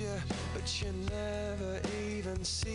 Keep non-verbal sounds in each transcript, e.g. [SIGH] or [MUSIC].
you, but you never even see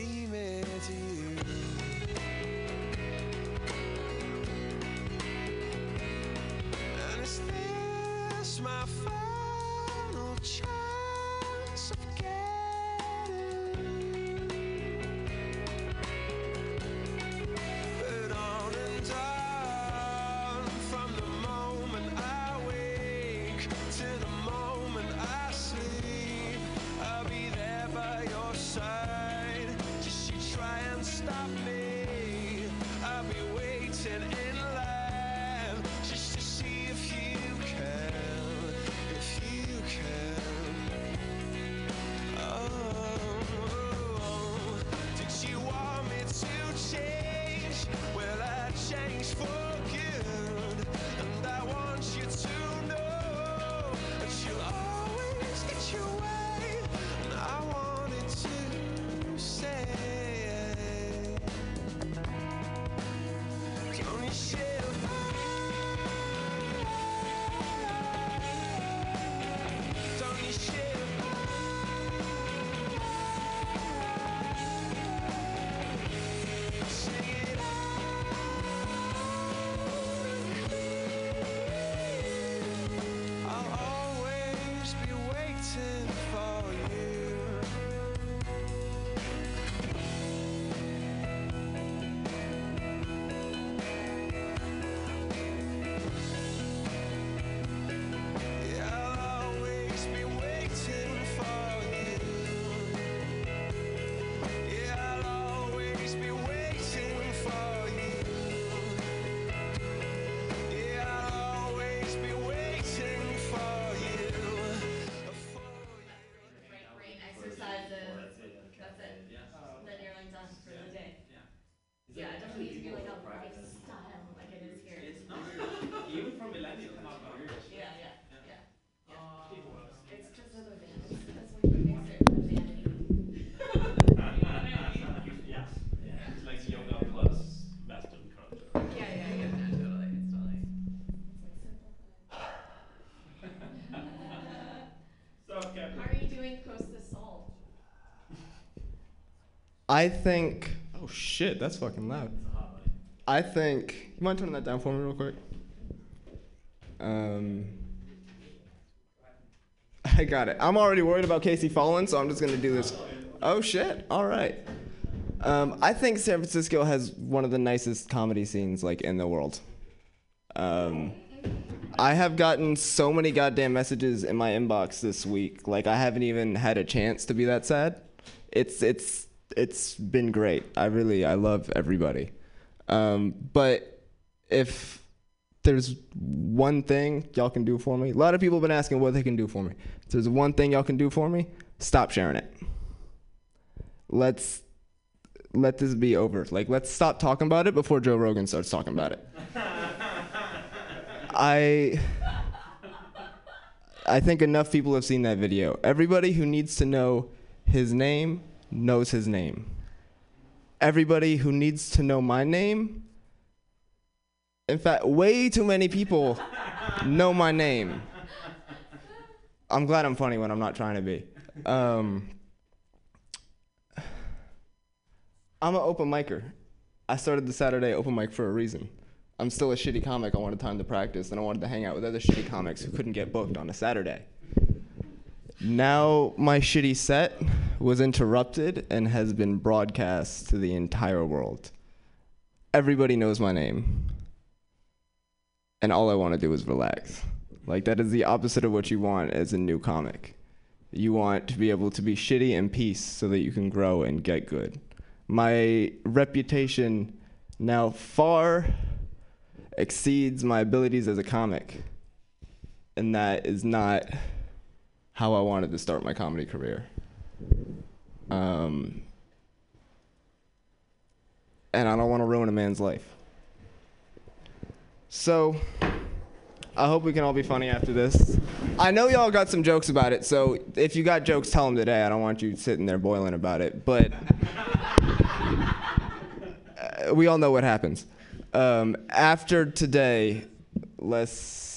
I think. Oh shit, that's fucking loud. I think. You mind turning that down for me real quick? Um. [LAUGHS] I got it. I'm already worried about Casey falling, so I'm just gonna do this. Oh shit! All right. Um, I think San Francisco has one of the nicest comedy scenes like in the world. Um, I have gotten so many goddamn messages in my inbox this week. Like I haven't even had a chance to be that sad. It's it's it's been great. I really I love everybody. Um, but if there's one thing y'all can do for me, a lot of people have been asking what they can do for me. If there's one thing y'all can do for me, stop sharing it. Let's let this be over. Like let's stop talking about it before Joe Rogan starts talking about it. [LAUGHS] I I think enough people have seen that video. Everybody who needs to know his name knows his name. Everybody who needs to know my name, in fact, way too many people know my name. I'm glad I'm funny when I'm not trying to be. Um, I'm an open micer. I started the Saturday open mic for a reason. I'm still a shitty comic. I wanted time to practice, and I wanted to hang out with other shitty comics who couldn't get booked on a Saturday. Now my shitty set was interrupted and has been broadcast to the entire world. Everybody knows my name. And all I want to do is relax. Like that is the opposite of what you want as a new comic. You want to be able to be shitty in peace so that you can grow and get good. My reputation now far exceeds my abilities as a comic. And that is not how I wanted to start my comedy career. Um, and I don't want to ruin a man's life. So, I hope we can all be funny after this. I know y'all got some jokes about it, so if you got jokes, tell them today. I don't want you sitting there boiling about it, but [LAUGHS] uh, we all know what happens. Um, after today, let's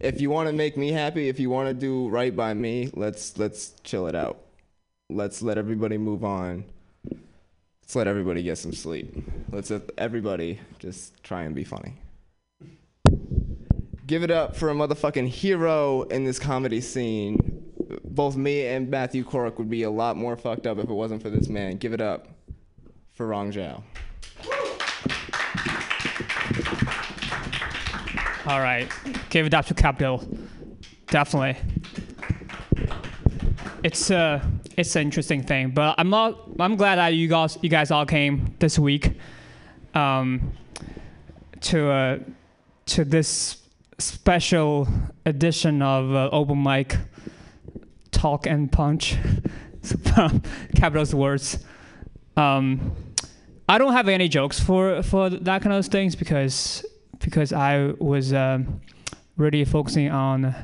if you want to make me happy, if you want to do right by me, let's let's chill it out. Let's let everybody move on. Let's let everybody get some sleep. Let's let everybody just try and be funny. Give it up for a motherfucking hero in this comedy scene. Both me and Matthew Cork would be a lot more fucked up if it wasn't for this man. Give it up for Rong Zhao. All right, give it up to Capital. Definitely. It's uh, it's an interesting thing, but I'm not. I'm glad that you guys, you guys all came this week, um, to uh, to this special edition of uh, open mic talk and punch [LAUGHS] Capital's words. Um, I don't have any jokes for for that kind of things because because I was um, really focusing on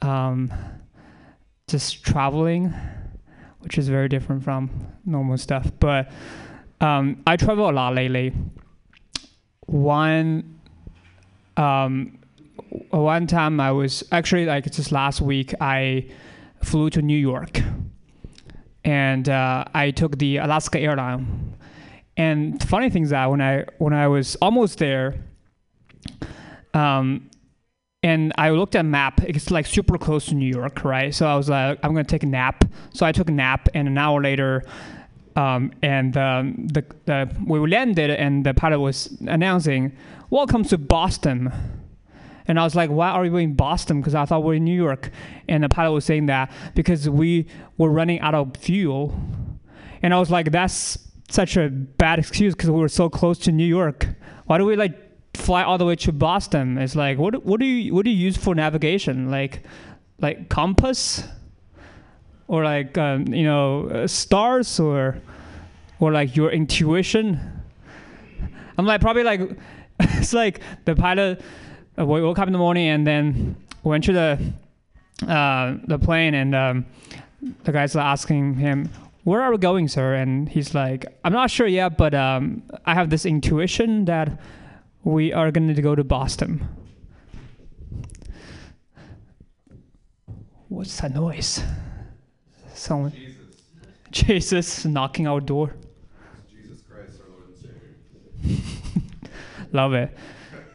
um, just traveling, which is very different from normal stuff. But um, I travel a lot lately. One um, one time I was actually like just last week I flew to New York and uh, I took the Alaska airline. And funny thing is that when I when I was almost there, um, and I looked at a map. It's like super close to New York, right? So I was like, I'm gonna take a nap. So I took a nap, and an hour later, um, and um, the, the we landed, and the pilot was announcing, "Welcome to Boston." And I was like, "Why are we in Boston?" Because I thought we are in New York. And the pilot was saying that because we were running out of fuel. And I was like, "That's such a bad excuse because we were so close to New York. Why do we like fly all the way to Boston. It's like what what do you what do you use for navigation? Like like compass or like um, you know uh, stars or or like your intuition. I'm like probably like [LAUGHS] it's like the pilot uh, woke up in the morning and then went to the uh, the plane and um, the guys are asking him where are we going sir and he's like i'm not sure yet but um, i have this intuition that we are going to go to Boston. What's that noise? Someone. Jesus. Jesus knocking our door. Jesus Christ, our Lord and Savior. [LAUGHS] Love it.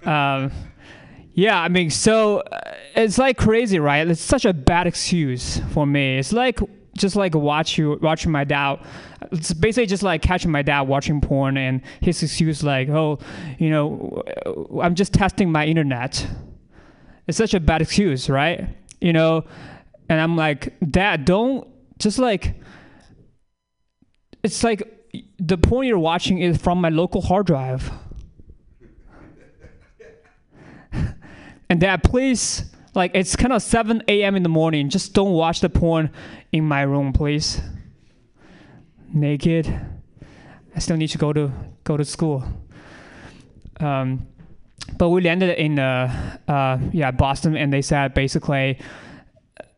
Um, yeah, I mean, so uh, it's like crazy, right? It's such a bad excuse for me. It's like just like watch you watching my dad. It's basically just like catching my dad watching porn, and his excuse like, oh, you know, I'm just testing my internet. It's such a bad excuse, right? You know, and I'm like, Dad, don't just like. It's like the porn you're watching is from my local hard drive. [LAUGHS] and Dad, please like it's kind of 7 a.m. in the morning. Just don't watch the porn in my room, please. Naked. I still need to go to go to school. Um, but we landed in uh, uh, yeah Boston, and they said basically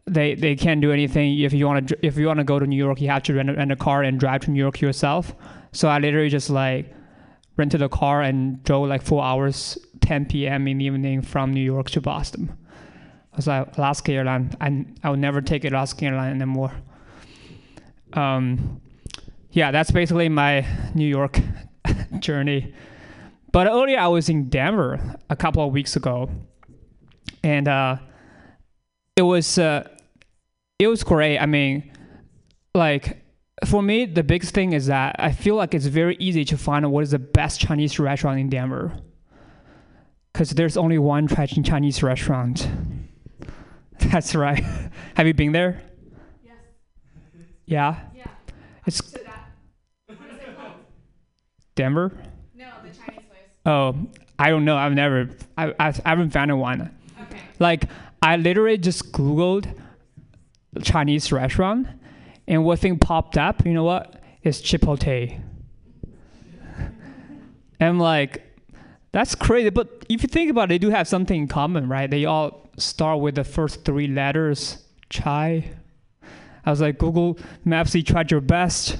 they they can't do anything if you want to if you want to go to New York, you have to rent a, rent a car and drive to New York yourself. So I literally just like rented a car and drove like four hours, 10 p.m. in the evening from New York to Boston like Alaska airline, and I would never take Alaska airline anymore. Um, yeah, that's basically my New York [LAUGHS] journey. But earlier I was in Denver a couple of weeks ago, and uh, it was uh, it was great. I mean, like for me, the biggest thing is that I feel like it's very easy to find what is the best Chinese restaurant in Denver, because there's only one Chinese restaurant. [LAUGHS] That's right. [LAUGHS] Have you been there? Yes. Yeah. Yeah. It's So that. What is it called? Denver. No, the Chinese place. Oh, I don't know. I've never. I I, I haven't found one. Okay. Like I literally just Googled Chinese restaurant, and what thing popped up? You know what? It's Chipotle. [LAUGHS] and I'm like, that's crazy. But if you think about it, they do have something in common, right? They all start with the first three letters, chai. I was like, Google Maps, you tried your best.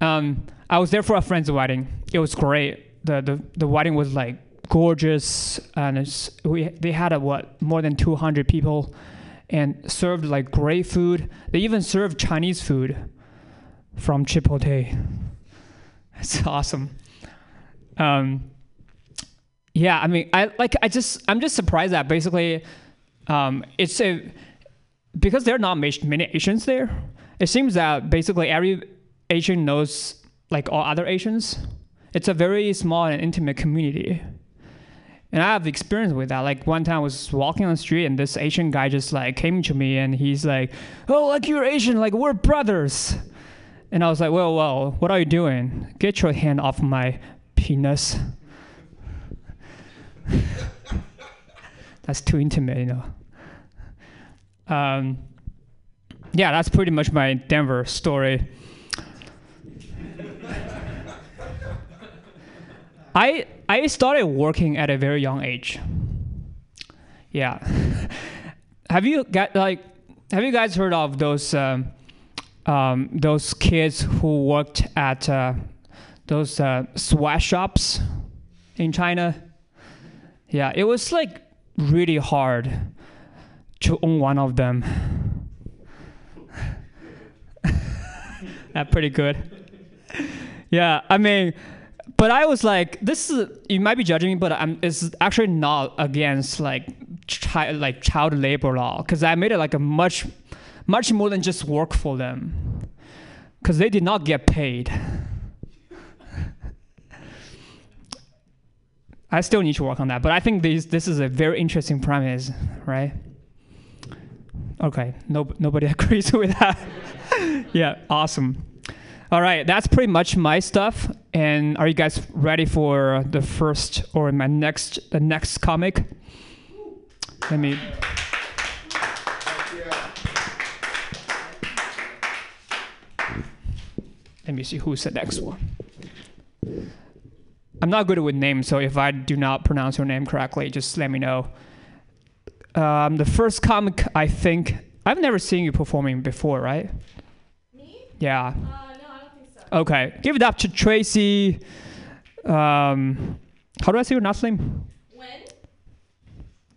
Um, I was there for a friend's wedding. It was great. The, the, the wedding was like gorgeous, and we they had a what more than 200 people, and served like great food. They even served Chinese food from Chipotle. [LAUGHS] It's awesome. Um, yeah, I mean, I like I just I'm just surprised that basically, um, it's a because there are not many Asians there. It seems that basically every Asian knows like all other Asians. It's a very small and intimate community. And I have experience with that. Like one time I was walking on the street and this Asian guy just like came to me and he's like, Oh, like you're Asian, like we're brothers. And I was like, Well, well, what are you doing? Get your hand off my penis. That's too intimate, you know. Um, yeah, that's pretty much my Denver story. I I started working at a very young age. Yeah. [LAUGHS] have you got like have you guys heard of those um, um, those kids who worked at uh, those uh, sweatshops in China? Yeah, it was like really hard to own one of them. That's pretty good. Yeah, I mean, but I was like, this is you might be judging me, but I'm it's actually not against like child like child labor law because I made it like a much much more than just work for them because they did not get paid. I still need to work on that, but I think this this is a very interesting premise, right? Okay, no, nobody [LAUGHS] agrees with that. [LAUGHS] yeah, awesome. All right, that's pretty much my stuff. And are you guys ready for the first or my next the next comic? Let me. Let me see who's the next one. I'm not good with names, so if I do not pronounce your name correctly, just let me know. Um, the first comic, I think I've never seen you performing before, right? Me? Yeah. Uh, no, I don't think so. Okay. Give it up to Tracy. Um, how do I say your last name? When?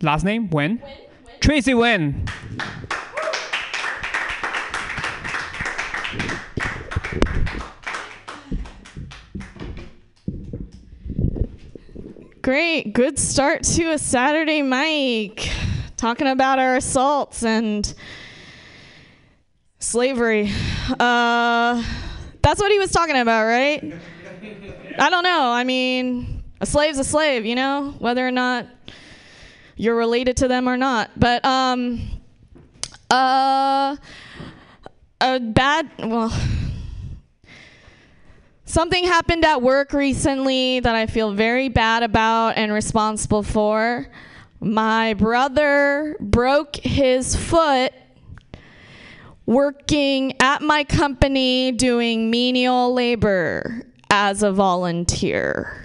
Last name? When? Tracy Wen. Great. Good start to a Saturday mic. Talking about our assaults and slavery. Uh, that's what he was talking about, right? I don't know. I mean, a slave's a slave, you know, whether or not you're related to them or not. But um, uh, a bad well. Something happened at work recently that I feel very bad about and responsible for. My brother broke his foot working at my company doing menial labor as a volunteer.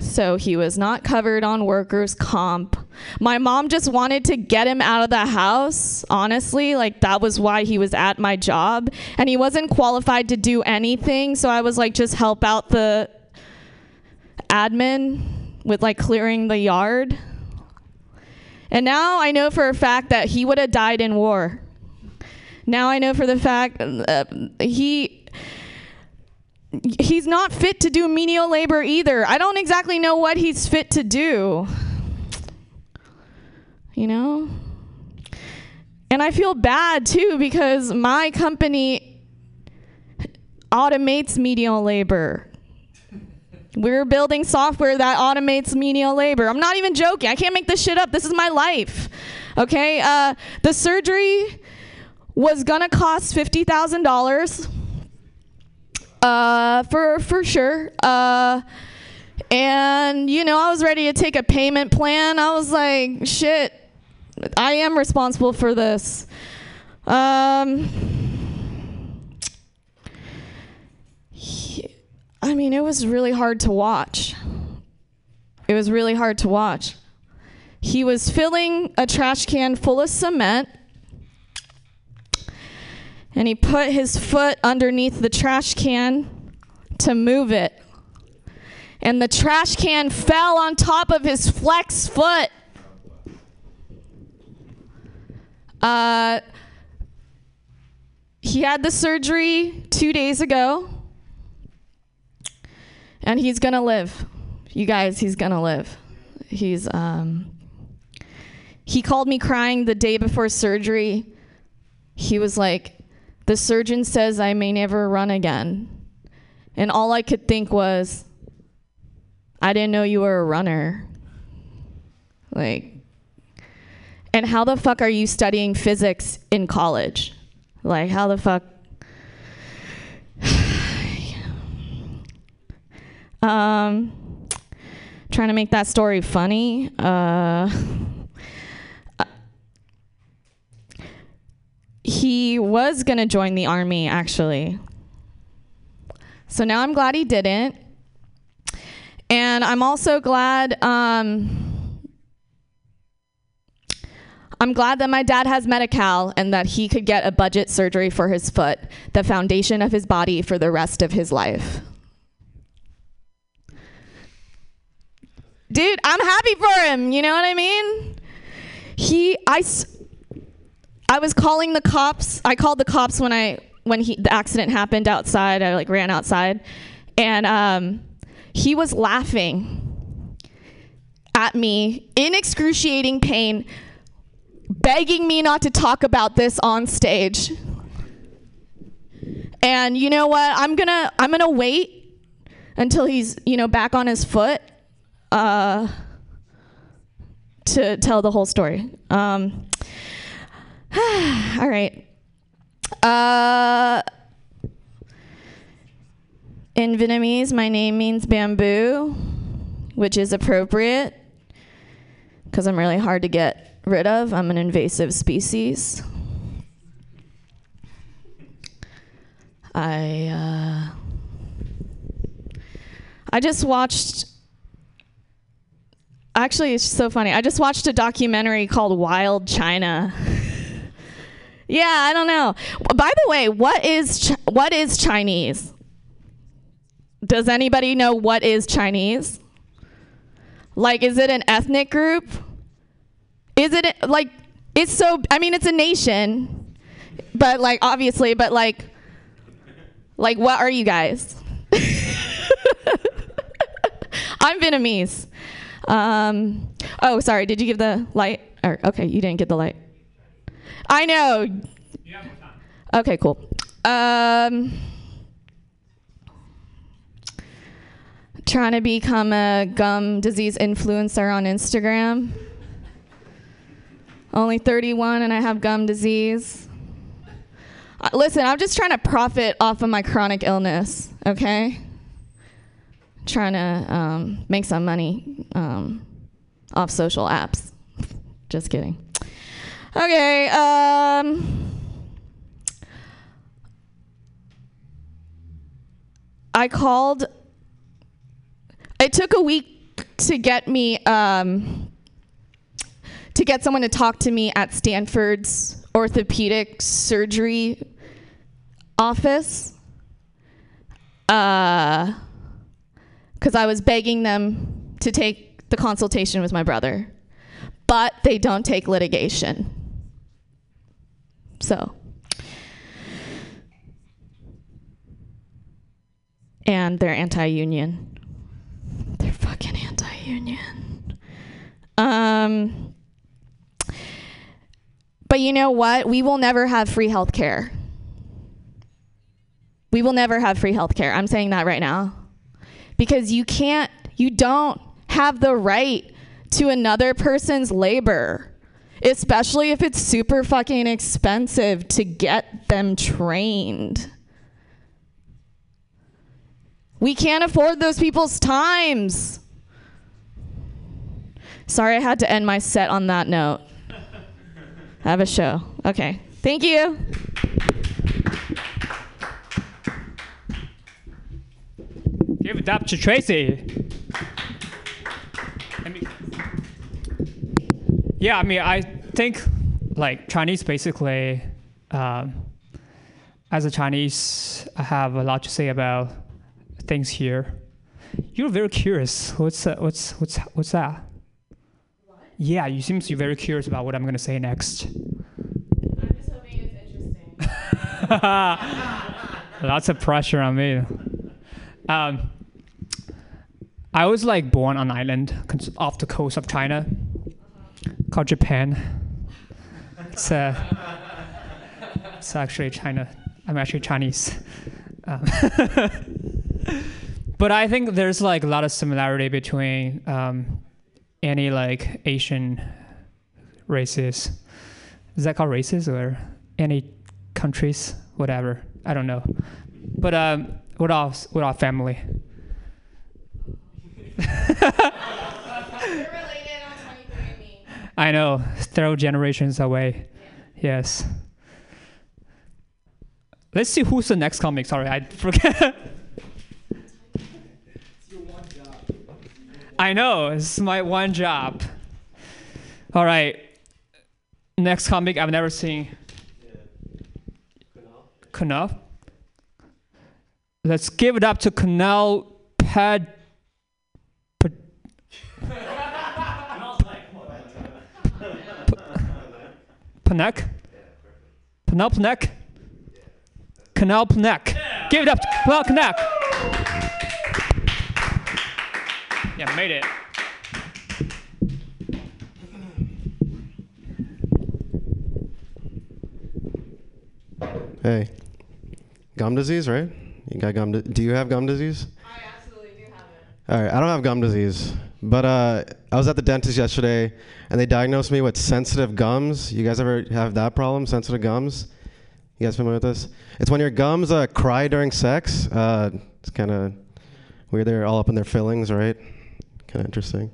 So he was not covered on workers' comp. My mom just wanted to get him out of the house, honestly. Like, that was why he was at my job. And he wasn't qualified to do anything. So I was like, just help out the admin with like clearing the yard. And now I know for a fact that he would have died in war. Now I know for the fact uh, he he's not fit to do menial labor either. I don't exactly know what he's fit to do. You know? And I feel bad too because my company automates menial labor. We're building software that automates menial labor. I'm not even joking. I can't make this shit up. This is my life. Okay? Uh, the surgery was gonna cost fifty thousand dollars. Uh, for for sure. Uh, and you know, I was ready to take a payment plan. I was like, shit, I am responsible for this. Um, he- I mean, it was really hard to watch. It was really hard to watch. He was filling a trash can full of cement and he put his foot underneath the trash can to move it. and the trash can fell on top of his flex foot. Uh, he had the surgery two days ago, and he's gonna live. You guys, he's gonna live. He's um. He called me crying the day before surgery. He was like, "The surgeon says I may never run again," and all I could think was, "I didn't know you were a runner." Like, and how the fuck are you studying physics in college? Like, how the fuck? [SIGHS] um, trying to make that story funny. Uh, he was gonna join the army actually. So now I'm glad he didn't. And I'm also glad. Um, I'm glad that my dad has Medi-Cal and that he could get a budget surgery for his foot, the foundation of his body for the rest of his life. Dude, I'm happy for him. You know what I mean? He, I, I was calling the cops. I called the cops when I when he the accident happened outside. I like ran outside, and um, he was laughing at me in excruciating pain begging me not to talk about this on stage. And you know what? I'm to I'm to wait until he's, you know, back on his foot uh to tell the whole story. Um [SIGHS] all right. Uh in Vietnamese, my name means bamboo, which is appropriate because I'm really hard to get rid of. I'm an invasive species. I uh, I just watched. Actually, it's so funny. I just watched a documentary called Wild China. [LAUGHS] yeah, I don't know. By the way, what is what is Chinese? Does anybody know what is Chinese? Like, is it an ethnic group? Is it like it's so? I mean, it's a nation, but like obviously, but like, like what are you guys? [LAUGHS] I'm Vietnamese. Um, oh, sorry. Did you give the light? Or okay, you didn't get the light. I know. Okay, cool. Um, trying to become a gum disease influencer on Instagram. Only 31 and I have gum disease. Uh, listen, I'm just trying to profit off of my chronic illness, okay? Trying to um, make some money um, off social apps. just kidding. Okay, um, I called. It took a week to get me um, to get someone to talk to me at Stanford's orthopedic surgery office because I was begging them to take the consultation with my brother, but they don't take litigation. So, and they're anti-union. They're fucking anti-union. Um, but you know what? We will never have free health care. We will never have free health care. I'm saying that right now. Because you can't, you don't have the right to another person's labor, especially if it's super fucking expensive to get them trained. We can't afford those people's times. Sorry, I had to end my set on that note. I have a show. Okay. Thank you. Give it up to Tracy. Yeah, I mean, I think like Chinese basically, um, as a Chinese, I have a lot to say about things here. You're very curious. What's uh, what's what's what's that? What? Yeah, you seem to be very curious about what I'm gonna say next. I'm just hoping it's interesting. [LAUGHS] [LAUGHS] Lots of pressure on me. Um, I was like born on an island off the coast of China called Japan. It's uh, it's actually China. I'm actually Chinese. Um, [LAUGHS] but I think there's like a lot of similarity between um, any like Asian races. Is that called races or any countries? Whatever. I don't know. But um, with our with our family. [LAUGHS] We're related on 23andMe. I know, throw generations away. Yes. Let's see who's the next comic. Sorry, I [LAUGHS] forget. I know, it's my one job. All right. Next comic I've never seen. Kunal. Let's give it up to Kunal. Pad- Panek? Panel Panek? Canal Panek. Give it up to Canal Panek. Yeah, made it. Hey, gum disease, right? You got gum. Di- do you have gum disease? I absolutely do have it. All right, I don't have gum disease, but uh, I was at the dentist yesterday, and they diagnosed me with sensitive gums. You guys ever have that problem? Sensitive gums? You guys familiar with this? It's when your gums uh, cry during sex. Uh, it's kind of weird. They're all up in their fillings, right? Kind of interesting.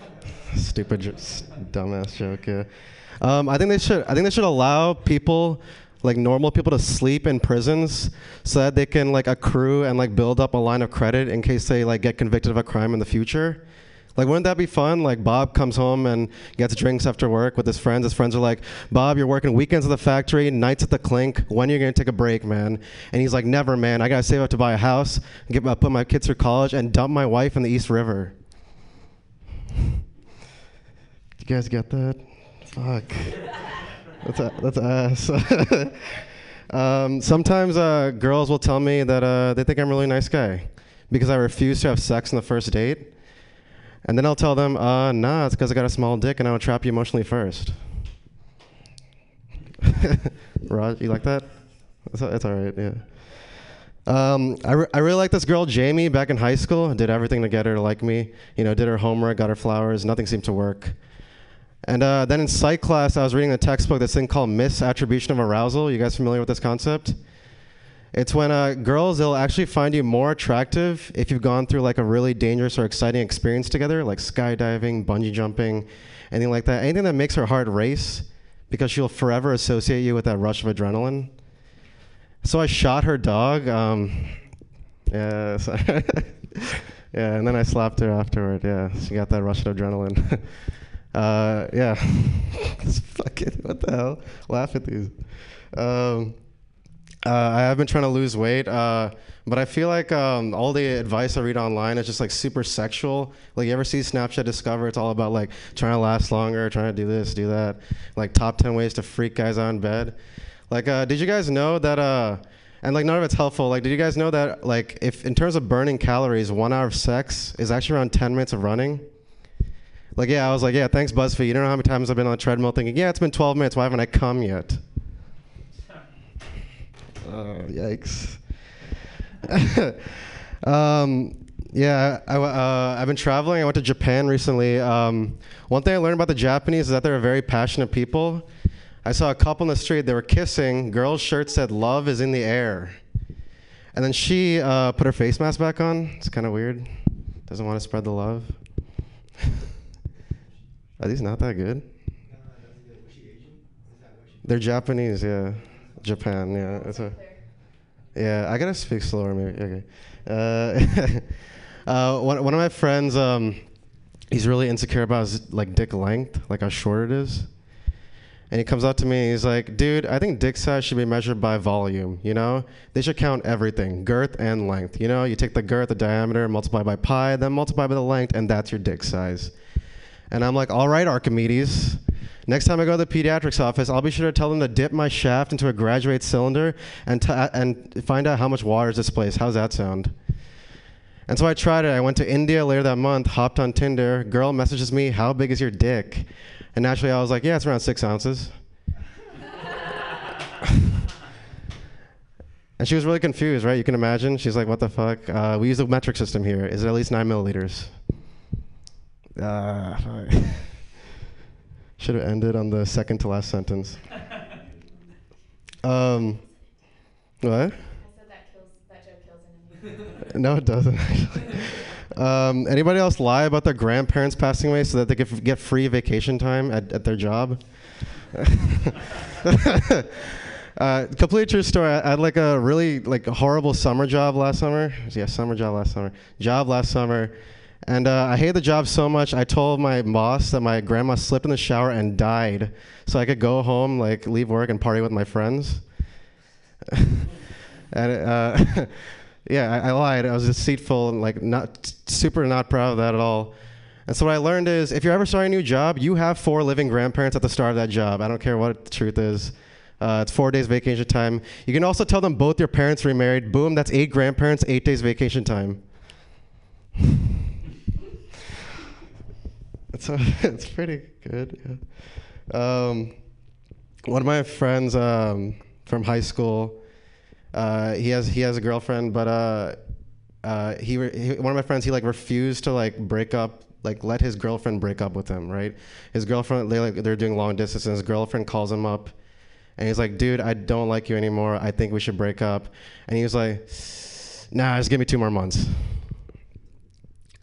[LAUGHS] Stupid, dumbass joke. Yeah. Um, I think they should. I think they should allow people, like normal people, to sleep in prisons so that they can like accrue and like build up a line of credit in case they like get convicted of a crime in the future. Like, wouldn't that be fun? Like, Bob comes home and gets drinks after work with his friends. His friends are like, Bob, you're working weekends at the factory, nights at the clink. When are you going to take a break, man? And he's like, never, man. I got to save up to buy a house, get, uh, put my kids through college, and dump my wife in the East River. You guys get that? Fuck. That's, a, that's ass. [LAUGHS] um, sometimes uh, girls will tell me that uh, they think I'm a really nice guy because I refuse to have sex on the first date. And then I'll tell them, uh, nah, it's because I got a small dick and I will trap you emotionally first. [LAUGHS] Raj, you like that? It's, it's all right, yeah. Um, I, re- I really like this girl, Jamie, back in high school. Did everything to get her to like me. You know, did her homework, got her flowers. Nothing seemed to work. And uh, then in psych class, I was reading a textbook, this thing called misattribution of arousal. You guys familiar with this concept? It's when uh, girls, they'll actually find you more attractive if you've gone through like a really dangerous or exciting experience together, like skydiving, bungee jumping, anything like that. Anything that makes her heart race because she'll forever associate you with that rush of adrenaline. So I shot her dog. Um, yeah, [LAUGHS] so yeah, and then I slapped her afterward. Yeah, she got that rush of adrenaline. [LAUGHS] uh, yeah, [LAUGHS] fucking what the hell? Laugh at these. Um, uh, I have been trying to lose weight, uh, but I feel like um, all the advice I read online is just like super sexual. Like you ever see Snapchat Discover? It's all about like trying to last longer, trying to do this, do that. Like top ten ways to freak guys out in bed. Like, uh, did you guys know that? Uh, and like none of it's helpful. Like, did you guys know that? Like, if in terms of burning calories, one hour of sex is actually around ten minutes of running. Like, yeah, I was like, yeah, thanks BuzzFeed. You don't know how many times I've been on a treadmill thinking, yeah, it's been 12 minutes. Why haven't I come yet? Oh, yikes. [LAUGHS] um, yeah, I, uh, I've been traveling. I went to Japan recently. Um, one thing I learned about the Japanese is that they're a very passionate people. I saw a couple in the street. They were kissing. Girl's shirt said, "Love is in the air," and then she uh, put her face mask back on. It's kind of weird. Doesn't want to spread the love. [LAUGHS] Are these not that good? They're Japanese, yeah. Japan, yeah. It's a, yeah, I gotta speak slower, maybe. Okay. Uh, [LAUGHS] uh, one, one of my friends, um, he's really insecure about his like dick length, like how short it is. And he comes up to me and he's like, dude, I think dick size should be measured by volume, you know? They should count everything, girth and length. You know, you take the girth, the diameter, multiply by pi, then multiply by the length, and that's your dick size. And I'm like, all right, Archimedes. Next time I go to the pediatrics office, I'll be sure to tell them to dip my shaft into a graduate cylinder and, t- and find out how much water is displaced. How's that sound? And so I tried it. I went to India later that month, hopped on Tinder. Girl messages me, How big is your dick? And naturally, I was like, Yeah, it's around six ounces. [LAUGHS] and she was really confused, right? You can imagine. She's like, What the fuck? Uh, we use the metric system here. Is it at least nine milliliters? Uh. [LAUGHS] Should have ended on the second to last sentence. Um, what? I said that kills, that joke kills an No, it doesn't actually. Um, anybody else lie about their grandparents passing away so that they could f- get free vacation time at, at their job? [LAUGHS] uh, complete true story. I, I had like a really like horrible summer job last summer. Yeah, summer job last summer. Job last summer, and uh, I hated the job so much. I told my boss that my grandma slipped in the shower and died, so I could go home, like leave work and party with my friends. [LAUGHS] and uh, [LAUGHS] yeah, I, I lied. I was deceitful and like not super not proud of that at all. And so what I learned is, if you're ever starting a new job, you have four living grandparents at the start of that job. I don't care what the truth is. Uh, it's four days vacation time. You can also tell them both your parents remarried. Boom, that's eight grandparents, eight days vacation time. [LAUGHS] [LAUGHS] uh, it's pretty good. Yeah. Um, one of my friends um, from high school, uh, he has he has a girlfriend, but uh, uh, he, re- he one of my friends he like refused to like break up like let his girlfriend break up with him right his girlfriend they like they're doing long distance and his girlfriend calls him up and he's like dude i don't like you anymore i think we should break up and he was like nah just give me two more months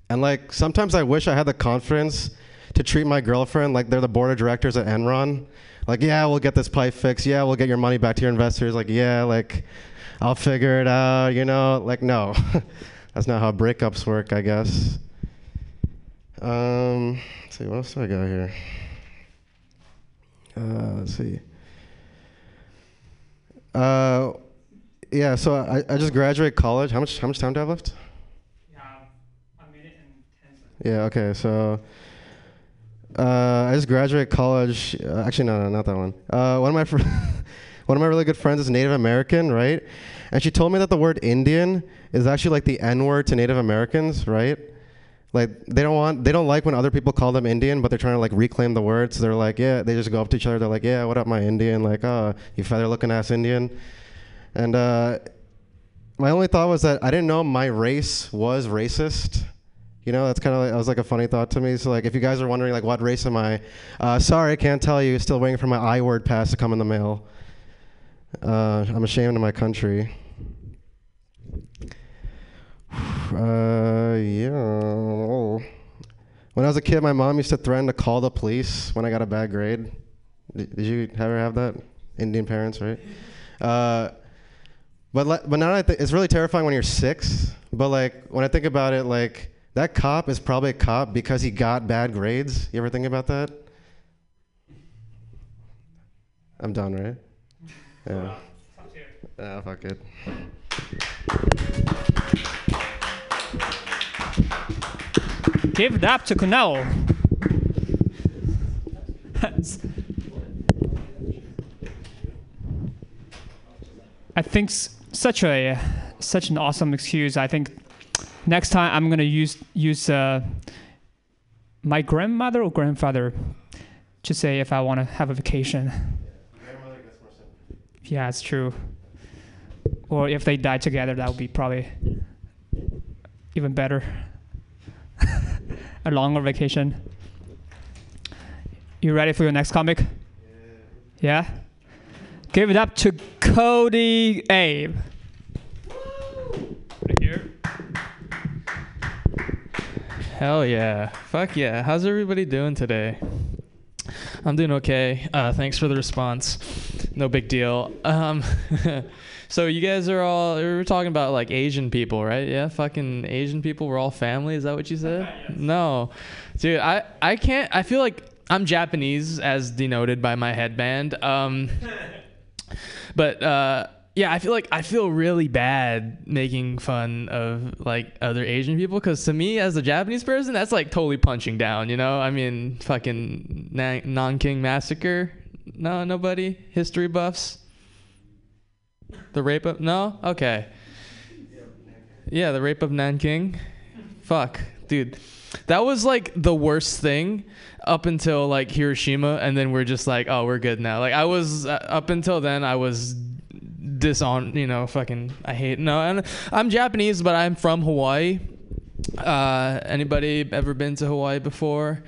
and like sometimes i wish i had the confidence to treat my girlfriend like they're the board of directors at enron like yeah we'll get this pipe fixed yeah we'll get your money back to your investors like yeah like i'll figure it out you know like no [LAUGHS] that's not how breakups work i guess um, let's see, what else do I got here? Uh, let's see. Uh, yeah, so I, I just graduated college. How much how much time do I have left? Yeah, okay, so uh, I just graduated college. Uh, actually, no, no, not that one. Uh, one of my fr- [LAUGHS] one of my really good friends is Native American, right? And she told me that the word Indian is actually like the N word to Native Americans, right? Like they don't want, they don't like when other people call them Indian, but they're trying to like reclaim the word. So they're like, yeah, they just go up to each other. They're like, yeah, what up, my Indian? Like, oh, you feather-looking ass Indian. And uh, my only thought was that I didn't know my race was racist. You know, that's kind of like, that was like a funny thought to me. So like, if you guys are wondering like, what race am I? Uh, sorry, I can't tell you. Still waiting for my I word pass to come in the mail. Uh, I'm ashamed of my country. [SIGHS] Uh, yeah. When I was a kid, my mom used to threaten to call the police when I got a bad grade. Did, did you ever have that? Indian parents, right? Uh, but le- but now I it's really terrifying when you're six. But like when I think about it, like that cop is probably a cop because he got bad grades. You ever think about that? I'm done, right? Yeah. Ah, fuck it. Give it up to Kunal. [LAUGHS] I think such a such an awesome excuse. I think next time I'm gonna use use uh, my grandmother or grandfather to say if I want to have a vacation. Yeah, it's true. Or if they die together, that would be probably even better. [LAUGHS] a longer vacation. You ready for your next comic? Yeah. Give it up to Cody Abe. Right here. Hell yeah. Fuck yeah. How's everybody doing today? I'm doing okay. Uh, thanks for the response. No big deal. Um, [LAUGHS] so you guys are all we were talking about like Asian people, right? Yeah, fucking Asian people. We're all family. Is that what you said? No, dude. I I can't. I feel like I'm Japanese, as denoted by my headband. Um, [LAUGHS] but uh, yeah, I feel like I feel really bad making fun of like other Asian people because to me, as a Japanese person, that's like totally punching down. You know, I mean, fucking Na- Nanking massacre. No, nobody. History buffs. The rape of no. Okay. Yeah, the rape of Nanking. Fuck, dude. That was like the worst thing up until like Hiroshima, and then we're just like, oh, we're good now. Like I was uh, up until then, I was dishon, you know, fucking. I hate no, and I'm Japanese, but I'm from Hawaii. Uh, anybody ever been to Hawaii before?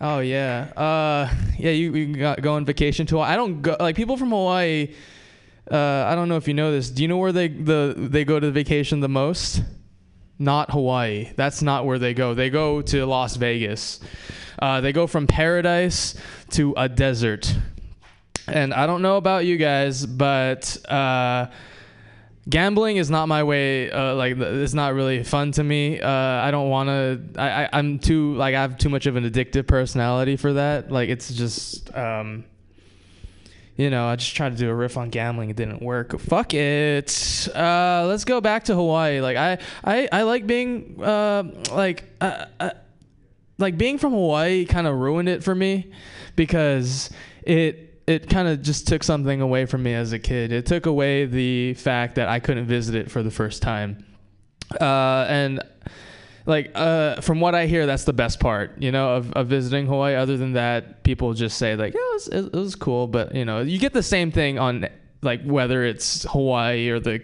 Oh yeah, uh, yeah. You, you got, go on vacation to Hawaii. I don't go like people from Hawaii. Uh, I don't know if you know this. Do you know where they the they go to vacation the most? Not Hawaii. That's not where they go. They go to Las Vegas. Uh, they go from paradise to a desert. And I don't know about you guys, but uh, gambling is not my way. Uh, like it's not really fun to me. Uh, I don't want to. I, I I'm too like I have too much of an addictive personality for that. Like it's just. Um, you know, I just tried to do a riff on gambling. It didn't work. Fuck it. Uh, let's go back to Hawaii. Like I, I, I like being uh, like uh, uh, like being from Hawaii kind of ruined it for me because it it kind of just took something away from me as a kid. It took away the fact that I couldn't visit it for the first time. Uh, and like uh, from what I hear, that's the best part, you know, of, of visiting Hawaii. Other than that, people just say like, yeah, it was, it was cool, but you know, you get the same thing on like whether it's Hawaii or the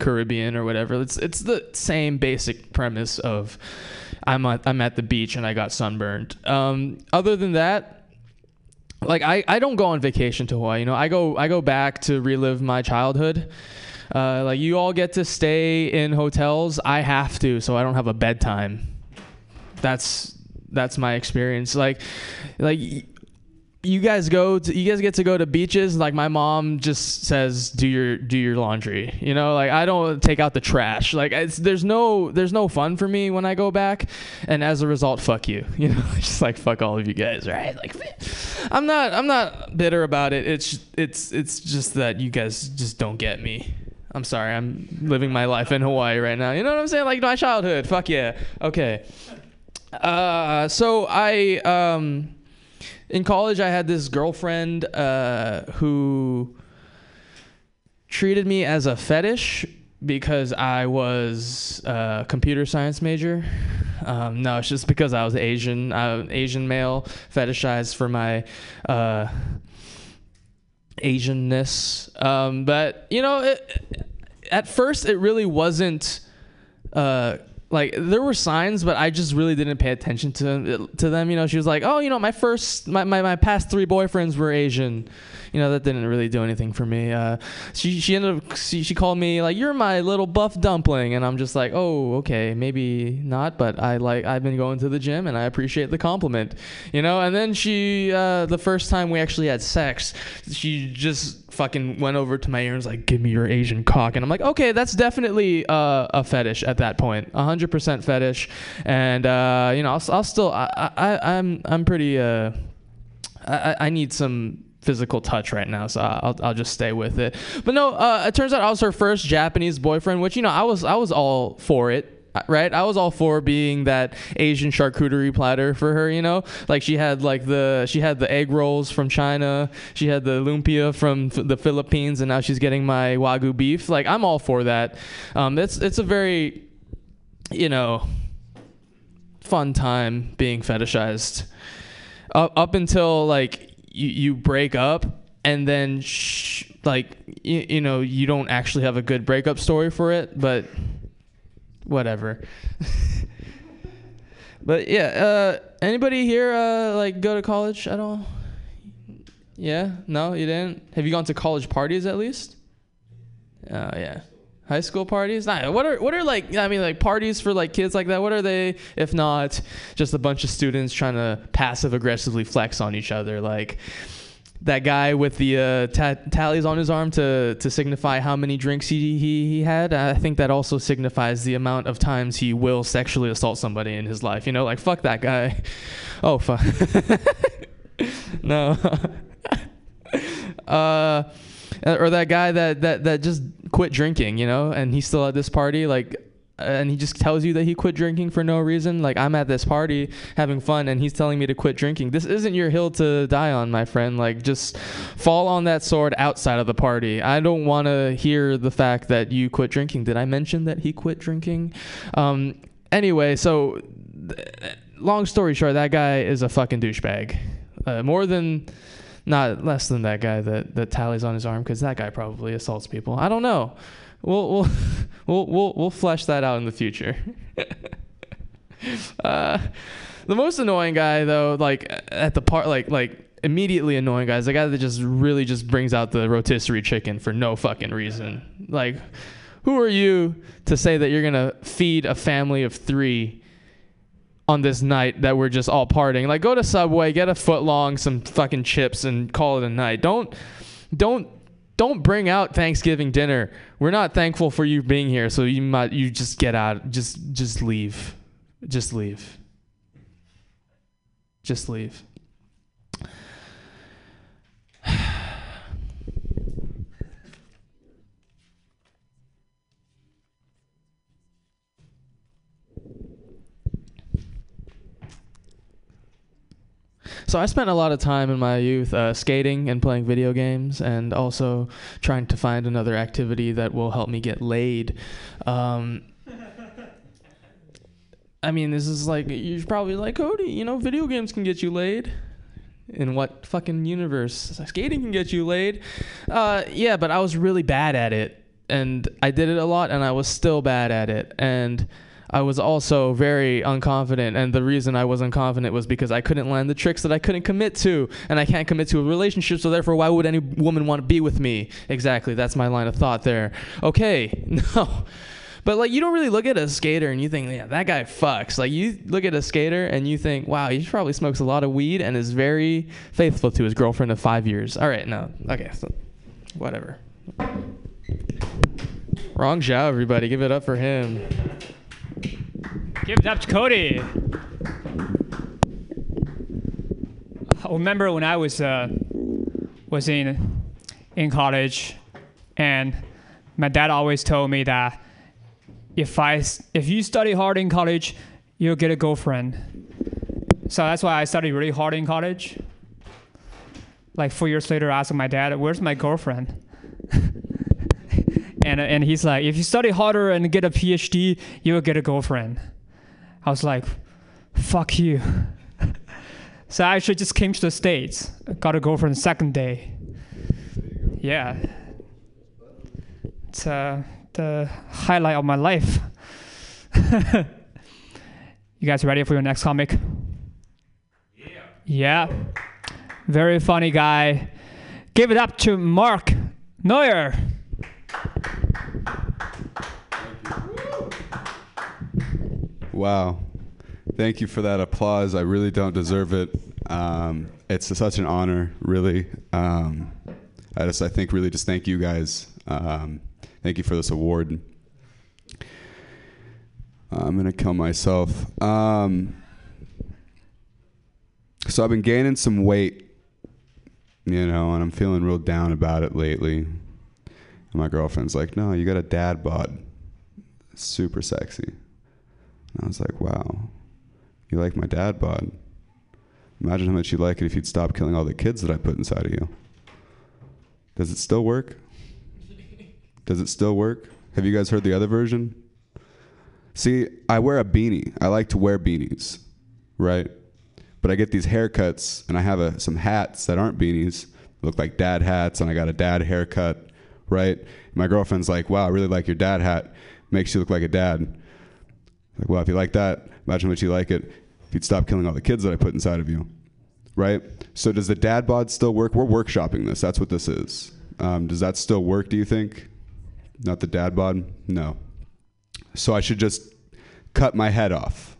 Caribbean or whatever. It's it's the same basic premise of I'm at, I'm at the beach and I got sunburned. Um, other than that, like I, I don't go on vacation to Hawaii. You know, I go I go back to relive my childhood. Uh, like you all get to stay in hotels. I have to, so I don't have a bedtime. That's that's my experience. Like like you guys go to, you guys get to go to beaches like my mom just says do your do your laundry you know? Like i don't take out the trash. Like there's no there's no fun for me when i go back. And as a result fuck you. [LAUGHS] You know [LAUGHS] just like fuck all of you guys right? Like [LAUGHS] i'm not i'm not bitter about it. It's it's it's just that you guys just don't get me. I'm sorry. I'm living my life in hawaii right now. You know what i'm saying? Like my childhood. Fuck yeah. Okay. Uh so i um in college i had this girlfriend uh, who treated me as a fetish because i was a computer science major. Um, no it's just because i was asian uh, asian male fetishized for my uh, asianness. Um, but you know it, at first it really wasn't uh, like there were signs but i just really didn't pay attention to to them you know? She was like oh you know my first my, my, my past three boyfriends were asian you know that didn't really do anything for me. Uh, she she ended up she, she called me like you're my little buff dumpling. And i'm just like oh okay maybe not but i like i've been going to the gym and i appreciate the compliment you know? And then she uh, the first time we actually had sex she just fucking went over to my ear and was like give me your asian cock. And i'm like okay that's definitely uh, a fetish at that point 100% fetish. And uh, you know I'll, I'll still I, I i'm i'm pretty uh I, I need some physical touch right now, so I'll, I'll just stay with it. But no, uh, it turns out I was her first Japanese boyfriend, which you know I was I was all for it. Right, I was all for being that Asian charcuterie platter for her. You know, like she had like the she had the egg rolls from China, she had the lumpia from f- the Philippines, and now she's getting my wagyu beef. Like I'm all for that. Um, it's it's a very, you know, fun time being fetishized. Up up until like you, you break up and then sh- like you, you know you don't actually have a good breakup story for it but whatever. [LAUGHS] But yeah uh anybody here uh like go to college at all? Yeah? No you didn't? Have you gone to college parties at least? Oh yeah high school parties? Nah, what are what are like i mean like parties for like kids like that? What are they if not just a bunch of students trying to passive aggressively flex on each other? Like that guy with the uh, ta- tallies on his arm to to signify how many drinks he, he he had? I think that also signifies the amount of times he will sexually assault somebody in his life you know? Like fuck that guy. Oh fuck [LAUGHS] no. [LAUGHS] uh, or that guy that, that, that just quit drinking, you know, and he's still at this party, like, and he just tells you that he quit drinking for no reason. Like, I'm at this party having fun, and he's telling me to quit drinking. This isn't your hill to die on, my friend. Like, just fall on that sword outside of the party. I don't want to hear the fact that you quit drinking. Did I mention that he quit drinking? Um, anyway, so th- long story short, that guy is a fucking douchebag. Uh, more than, not less than that guy that, that tallies on his arm, because that guy probably assaults people. I don't know. We'll we'll [LAUGHS] we'll we'll, we'll flesh that out in the future. [LAUGHS] uh, the most annoying guy though, like at the part, like like immediately annoying guys. the guy that just really just brings out the rotisserie chicken for no fucking reason. Like, who are you to say that you're gonna feed a family of three? On this night that we're just all partying. Like go to Subway, get a foot long, some fucking chips and call it a night. Don't don't don't bring out Thanksgiving dinner. We're not thankful for you being here, so you might you just get out. Just just leave. Just leave. Just leave. So I spent a lot of time in my youth uh, skating and playing video games, and also trying to find another activity that will help me get laid. Um, I mean, this is like you're probably like Cody. You know, video games can get you laid. In what fucking universe? Skating can get you laid. Uh, yeah, but I was really bad at it, and I did it a lot, and I was still bad at it, and. I was also very unconfident, and the reason I was unconfident was because I couldn't land the tricks that I couldn't commit to, and I can't commit to a relationship, so therefore, why would any woman want to be with me? Exactly, that's my line of thought there. Okay, [LAUGHS] no. But like you don't really look at a skater and you think, yeah, that guy fucks. Like you look at a skater and you think, wow, he probably smokes a lot of weed and is very faithful to his girlfriend of five years. All right, no, okay, so whatever. Wrong Zhao, everybody. Give it up for him. Give it up to Cody. I remember when I was uh, was in in college, and my dad always told me that if I if you study hard in college, you'll get a girlfriend. So that's why I studied really hard in college. Like four years later, I asked my dad, "Where's my girlfriend?" [LAUGHS] and and he's like, "If you study harder and get a PhD, you'll get a girlfriend." I was like, "Fuck you." [LAUGHS] so I actually just came to the states, got a girlfriend the second day. Yeah, it's uh, the highlight of my life. [LAUGHS] you guys ready for your next comic? Yeah. Yeah. Very funny guy. Give it up to Mark Neuer. Wow. Thank you for that applause. I really don't deserve it. Um, it's such an honor, really. Um, I just, I think, really just thank you guys. Um, thank you for this award. I'm gonna kill myself. Um, so I've been gaining some weight, you know, and I'm feeling real down about it lately. And my girlfriend's like, "No, you got a dad bod, super sexy." And I was like, wow, you like my dad bod. Imagine how much you'd like it if you'd stop killing all the kids that I put inside of you. Does it still work? Does it still work? Have you guys heard the other version? See, I wear a beanie. I like to wear beanies, right? But I get these haircuts and I have a, some hats that aren't beanies, look like dad hats, and I got a dad haircut, right? My girlfriend's like, wow, I really like your dad hat. Makes you look like a dad. Like, well, if you like that, imagine what you like it if you'd stop killing all the kids that I put inside of you, right? So does the dad bod still work? We're workshopping this. That's what this is. Um, does that still work? Do you think? Not the dad bod? No. So I should just cut my head off,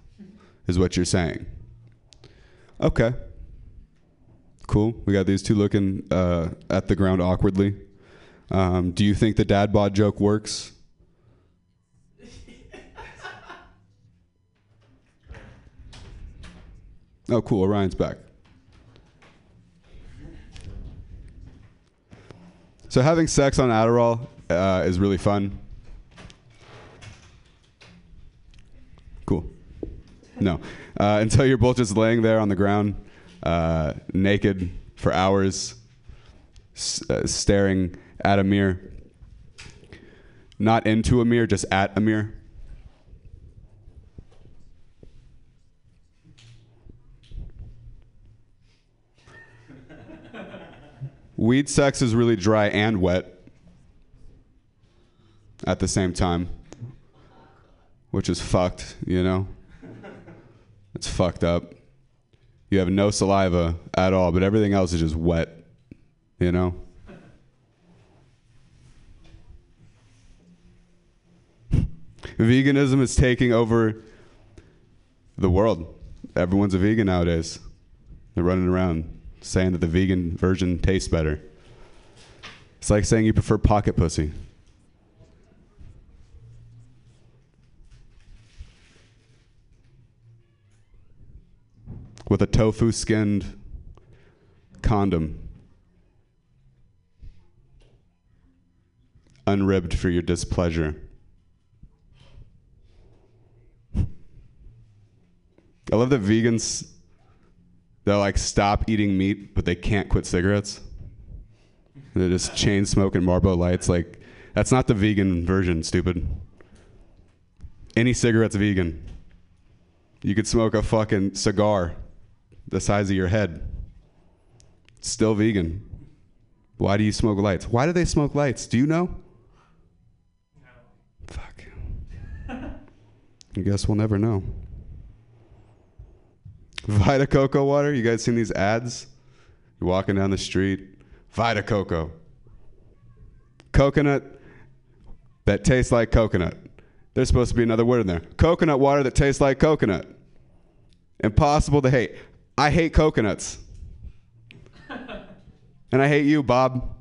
is what you're saying. Okay. Cool. We got these two looking uh, at the ground awkwardly. Um, do you think the dad bod joke works? Oh, cool. Orion's back. So having sex on Adderall uh, is really fun. Cool. No. Uh, until you're both just laying there on the ground, uh, naked for hours, s- uh, staring at a mirror. Not into a mirror, just at a mirror. Weed sex is really dry and wet at the same time, which is fucked, you know? It's fucked up. You have no saliva at all, but everything else is just wet, you know? Veganism is taking over the world. Everyone's a vegan nowadays. They're running around saying that the vegan version tastes better. It's like saying you prefer pocket pussy. With a tofu skinned condom. Unribbed for your displeasure. I love that vegans they'll like stop eating meat, but they can't quit cigarettes. They're just chain smoking Marlboro Lights. Like that's not the vegan version, stupid. Any cigarette's vegan. You could smoke a fucking cigar the size of your head. Still vegan. Why do you smoke lights? Why do they smoke lights? Do you know? No. Fuck. [LAUGHS] I guess we'll never know. Vita Coco water. You guys seen these ads? You're walking down the street. Vita Coco. Coconut that tastes like coconut. There's supposed to be another word in there. Coconut water that tastes like coconut. Impossible to hate. I hate coconuts. [LAUGHS] and I hate you, Bob.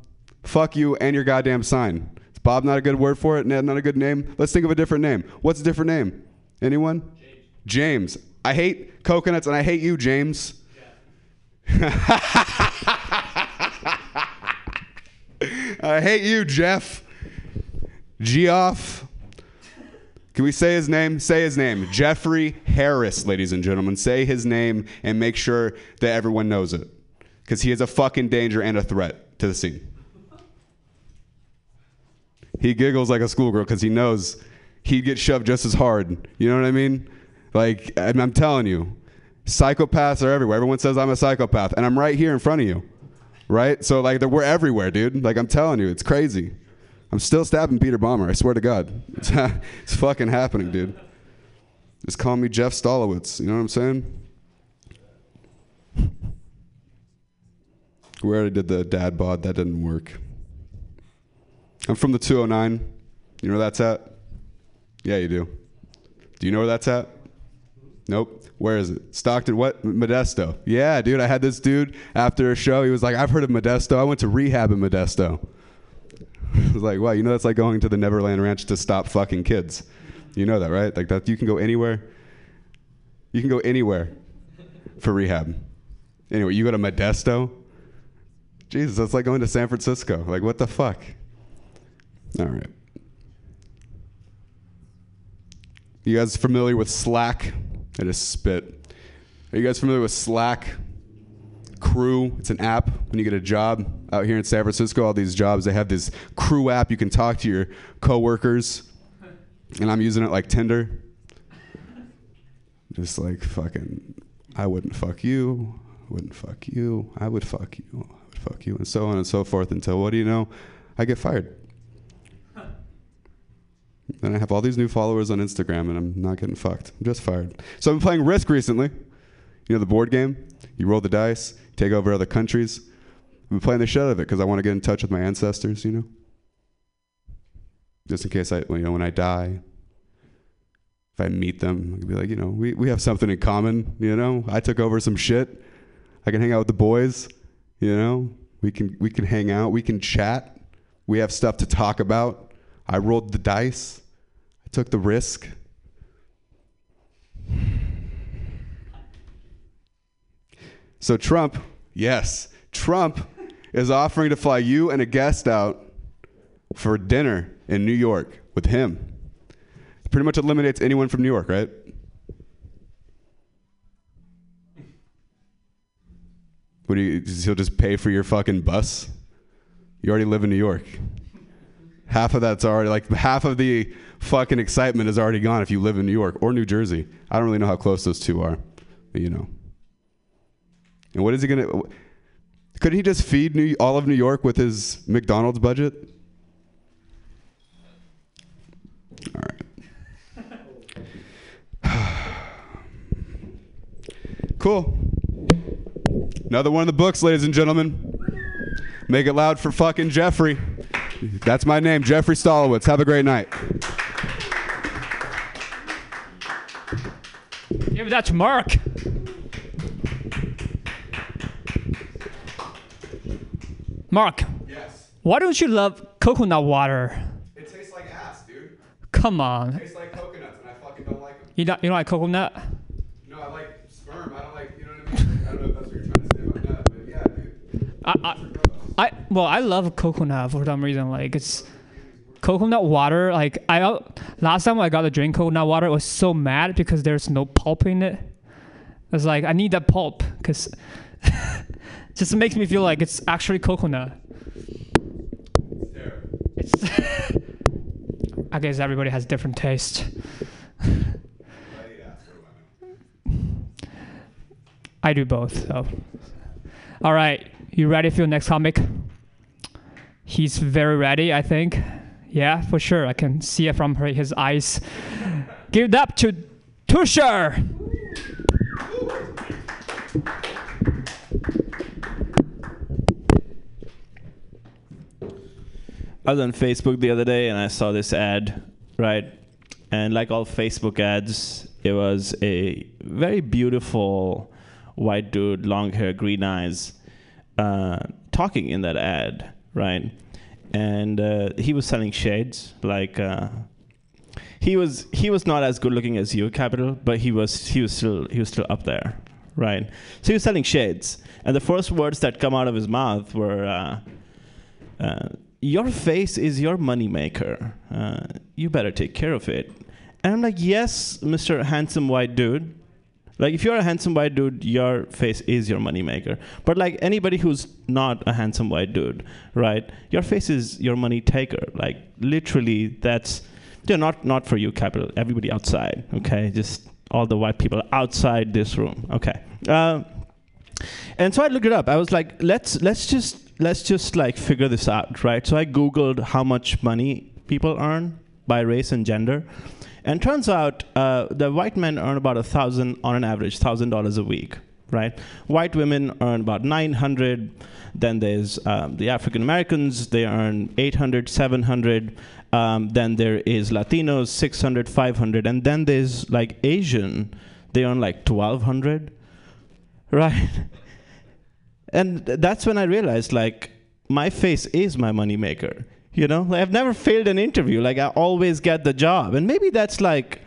Fuck you and your goddamn sign. Is Bob not a good word for it? Not a good name? Let's think of a different name. What's a different name? Anyone? James. James. I hate coconuts and I hate you, James. [LAUGHS] I hate you, Jeff. Geoff. Can we say his name? Say his name. Jeffrey Harris, ladies and gentlemen. Say his name and make sure that everyone knows it. Because he is a fucking danger and a threat to the scene. He giggles like a schoolgirl because he knows he'd get shoved just as hard. You know what I mean? Like, I'm, I'm telling you, psychopaths are everywhere. Everyone says I'm a psychopath, and I'm right here in front of you. Right? So, like, we're everywhere, dude. Like, I'm telling you, it's crazy. I'm still stabbing Peter Bomber. I swear to God. It's, [LAUGHS] it's fucking happening, dude. Just call me Jeff Stolowitz. You know what I'm saying? We already did the dad bod. That didn't work. I'm from the 209. You know where that's at? Yeah, you do. Do you know where that's at? Nope. Where is it? Stockton, what? Modesto. Yeah, dude. I had this dude after a show. He was like, I've heard of Modesto. I went to rehab in Modesto. [LAUGHS] I was like, wow, you know that's like going to the Neverland Ranch to stop fucking kids. You know that, right? Like that you can go anywhere. You can go anywhere for rehab. Anyway, you go to Modesto. Jesus, that's like going to San Francisco. Like what the fuck? All right. You guys familiar with Slack? I just spit. Are you guys familiar with Slack? Crew. It's an app when you get a job out here in San Francisco. All these jobs, they have this crew app. You can talk to your coworkers, and I'm using it like Tinder. Just like fucking, I wouldn't fuck you. Wouldn't fuck you. I would fuck you. I would fuck you, and so on and so forth until what do you know? I get fired. And I have all these new followers on Instagram, and I'm not getting fucked. I'm just fired. So I've been playing Risk recently. You know the board game? You roll the dice, take over other countries. I've been playing the shit out of it because I want to get in touch with my ancestors, you know? Just in case I, you know, when I die, if I meet them, I can be like, you know, we, we have something in common, you know? I took over some shit. I can hang out with the boys, you know? We can, we can hang out, we can chat. We have stuff to talk about. I rolled the dice. Took the risk. So Trump, yes, Trump is offering to fly you and a guest out for dinner in New York with him. Pretty much eliminates anyone from New York, right? What do you? He'll just pay for your fucking bus. You already live in New York. Half of that's already like half of the fucking excitement is already gone if you live in New York or New Jersey. I don't really know how close those two are, but you know. And what is he gonna? Could he just feed New, all of New York with his McDonald's budget? All right. [SIGHS] cool. Another one of the books, ladies and gentlemen. Make it loud for fucking Jeffrey. That's my name, Jeffrey Stolowitz. Have a great night. Give that to Mark. Mark, Yes. why don't you love coconut water? It tastes like ass, dude. Come on. It tastes like coconuts, and I fucking don't like them. You don't, you don't like coconut? No, I like sperm. I don't like, you know what I mean? I don't know if that's what you're trying to say about that, but yeah, dude. I, I, I, well, I love coconut for some reason. Like it's coconut water. Like I uh, last time I got to drink coconut water, I was so mad because there's no pulp in it. I was like, I need that pulp because [LAUGHS] just makes me feel like it's actually coconut. It's [LAUGHS] I guess everybody has different taste. I do both. So, all right, you ready for your next comic? He's very ready, I think. Yeah, for sure. I can see it from her, his eyes. Give it up to Tushar. I was on Facebook the other day and I saw this ad, right? And like all Facebook ads, it was a very beautiful white dude, long hair, green eyes, uh, talking in that ad, right? And uh, he was selling shades, like uh, he was he was not as good looking as you, Capital, but he was he was still he was still up there, right? So he was selling shades, and the first words that come out of his mouth were. Uh, uh, your face is your moneymaker. Uh, you better take care of it. And I'm like, yes, Mr. Handsome White Dude. Like, if you're a handsome white dude, your face is your moneymaker. But like anybody who's not a handsome white dude, right? Your face is your money taker. Like, literally, that's yeah, not not for you, capital. Everybody outside, okay? Just all the white people outside this room, okay? Uh, and so I looked it up. I was like, let's let's just let's just like figure this out, right? So I googled how much money people earn by race and gender, and turns out uh, the white men earn about a thousand on an average, thousand dollars a week, right? White women earn about nine hundred. Then there's um, the African Americans; they earn 800, 700. Um, then there is Latinos, 600, 500, and then there's like Asian, they earn like 1200 right [LAUGHS] and that's when i realized like my face is my moneymaker you know? I've never failed an interview. Like i always get the job. And maybe that's like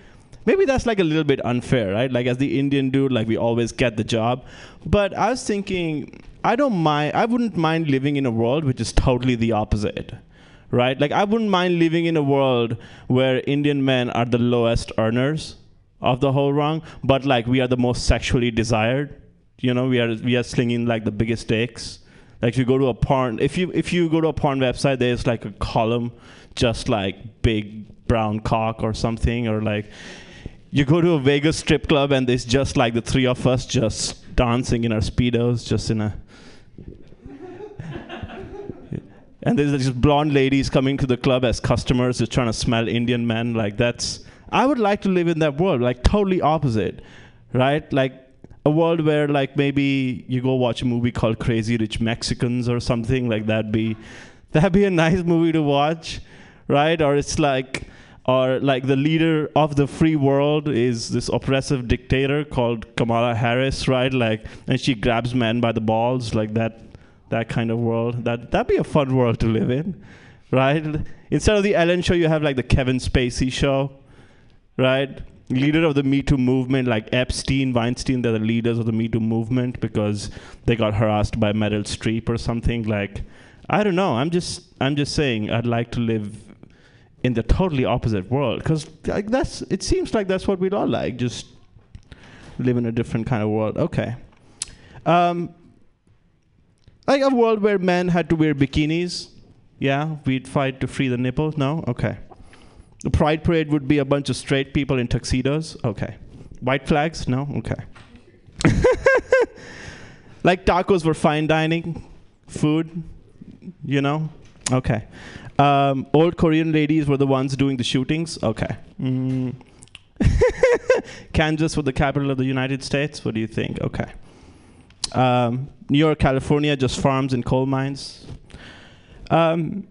maybe that's like a little bit unfair right? Like as the indian dude like we always get the job. But i was thinking i don't mind i wouldn't mind living in a world which is totally the opposite right? Like i wouldn't mind living in a world where indian men are the lowest earners of the whole rung but like we are the most sexually desired. You know we are we are slinging like the biggest stakes like if you go to a porn if you if you go to a porn website there's like a column just like big brown cock or something or like you go to a vegas strip club and there's just like the three of us just dancing in our speedos just in a [LAUGHS] and there's just blonde ladies coming to the club as customers just trying to smell indian men like that's i would like to live in that world like totally opposite right? Like a world where like maybe you go watch a movie called Crazy Rich Mexicans or something like that be that'd be a nice movie to watch, right? Or it's like or like the leader of the free world is this oppressive dictator called Kamala Harris, right? Like and she grabs men by the balls like that that kind of world. That that'd be a fun world to live in, right? Instead of the Ellen show you have like the Kevin Spacey show, right? Leader of the Me Too movement, like Epstein, Weinstein, they're the leaders of the Me Too movement because they got harassed by Meryl Streep or something. Like, I don't know. I'm just I'm just saying I'd like to live in the totally opposite world because like that's it seems like that's what we'd all like just live in a different kind of world. Okay. Um, like a world where men had to wear bikinis. Yeah, we'd fight to free the nipples. No, okay. The pride parade would be a bunch of straight people in tuxedos. Okay. White flags? No, okay. [LAUGHS] like tacos were fine dining food, you know? Okay. Um, old Korean ladies were the ones doing the shootings. Okay. Mm. [LAUGHS] Kansas was the capital of the United States. What do you think? Okay. Um, New York, California, just farms and coal mines. Um,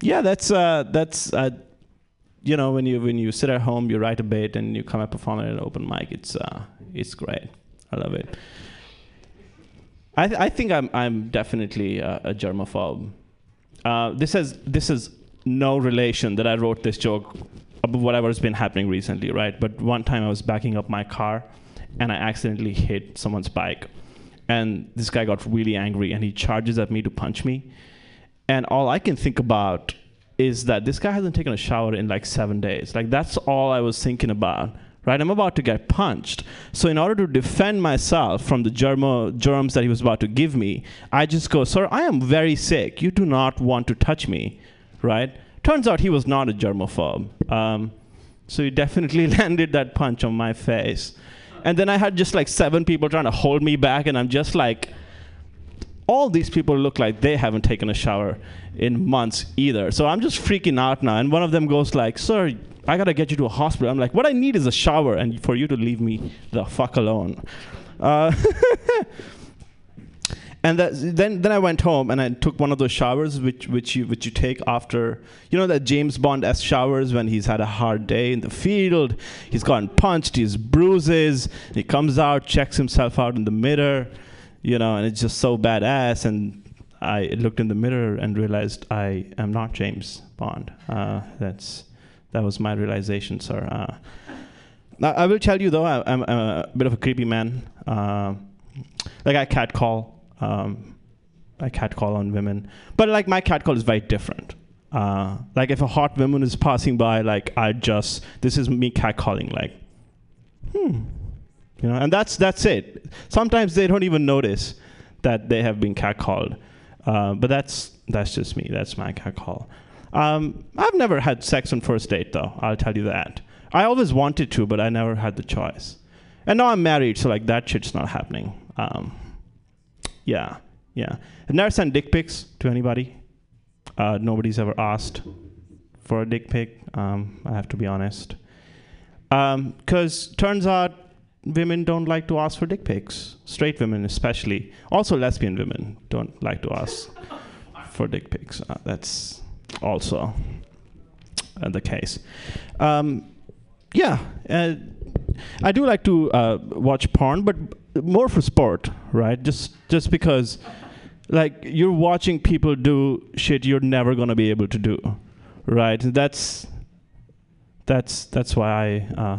yeah, that's uh, that's uh, you know when you when you sit at home, you write a bit and you come and perform at an open mic. It's uh, it's great. I love it. I, th- I think I'm I'm definitely a, a germaphobe. Uh, this has this is no relation that I wrote this joke about whatever's been happening recently, right? But one time I was backing up my car, and I accidentally hit someone's bike, and this guy got really angry and he charges at me to punch me, and all I can think about is that this guy hasn't taken a shower in like seven days. Like that's all I was thinking about right? I'm about to get punched. So in order to defend myself from the germo, germs that he was about to give me, I just go, sir, I am very sick. You do not want to touch me, right? Turns out he was not a germaphobe. Um, so he definitely [LAUGHS] landed that punch on my face. And then I had just like seven people trying to hold me back, and I'm just like, all these people look like they haven't taken a shower in months either. So I'm just freaking out now. And one of them goes like, "Sir, I gotta get you to a hospital." I'm like, "What I need is a shower, and for you to leave me the fuck alone." Uh, [LAUGHS] and that, then then I went home and I took one of those showers which which you which you take after you know that James Bond s showers when he's had a hard day in the field, he's gotten punched, he's bruises, he comes out, checks himself out in the mirror, you know, and it's just so badass. And I looked in the mirror and realized I am not James Bond. Uh, that's that was my realization, sir. Uh, now, I will tell you though, I, I'm a bit of a creepy man. Uh, like I catcall, um, I catcall on women, but like my catcall is very different. Uh, like if a hot woman is passing by, like I just this is me catcalling, like, hmm, you know, and that's that's it. Sometimes they don't even notice that they have been catcalled, uh, but that's that's just me. That's my catcall. Um, I've never had sex on first date though. I'll tell you that. I always wanted to, but I never had the choice. And now I'm married, so like that shit's not happening. Um, yeah, yeah. I've never sent dick pics to anybody. Uh, nobody's ever asked for a dick pic. Um, I have to be honest. Because turns out women don't like to ask for dick pics. Straight women, especially. Also, lesbian women don't like to ask for dick pics. Uh, that's also uh, the case. Um, yeah, uh, I do like to uh, watch porn, but more for sport, right? Just just because, like, you're watching people do shit you're never gonna be able to do, right? That's that's that's why I uh,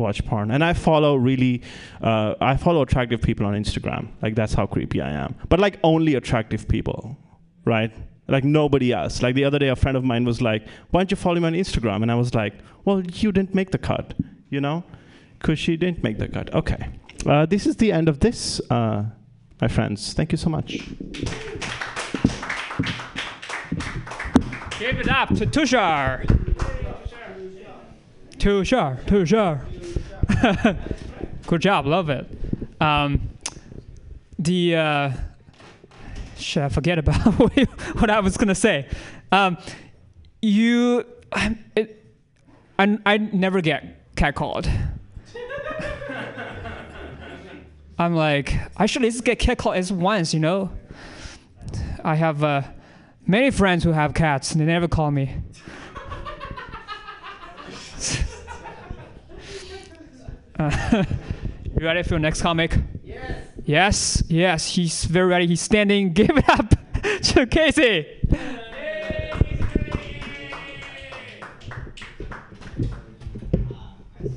watch porn, and I follow really, uh, I follow attractive people on Instagram. Like that's how creepy I am. But like only attractive people, right? Like nobody else. Like the other day, a friend of mine was like, "Why don't you follow me on Instagram?" And I was like, "Well, you didn't make the cut, you know, because she didn't make the cut." Okay, uh, this is the end of this, uh, my friends. Thank you so much. Give it up to Tushar. Tushar, Tushar. [LAUGHS] Good job, love it. Um, the uh, I forget about [LAUGHS] what I was gonna say. Um, you, I, it, I, I never get catcalled. [LAUGHS] I'm like, I should at least get catcalled at least once, you know. I have uh, many friends who have cats, and they never call me. Uh, [LAUGHS] you ready for your next comic? Yes. Yes, yes, he's very ready. He's standing. [LAUGHS] Give it up to Casey.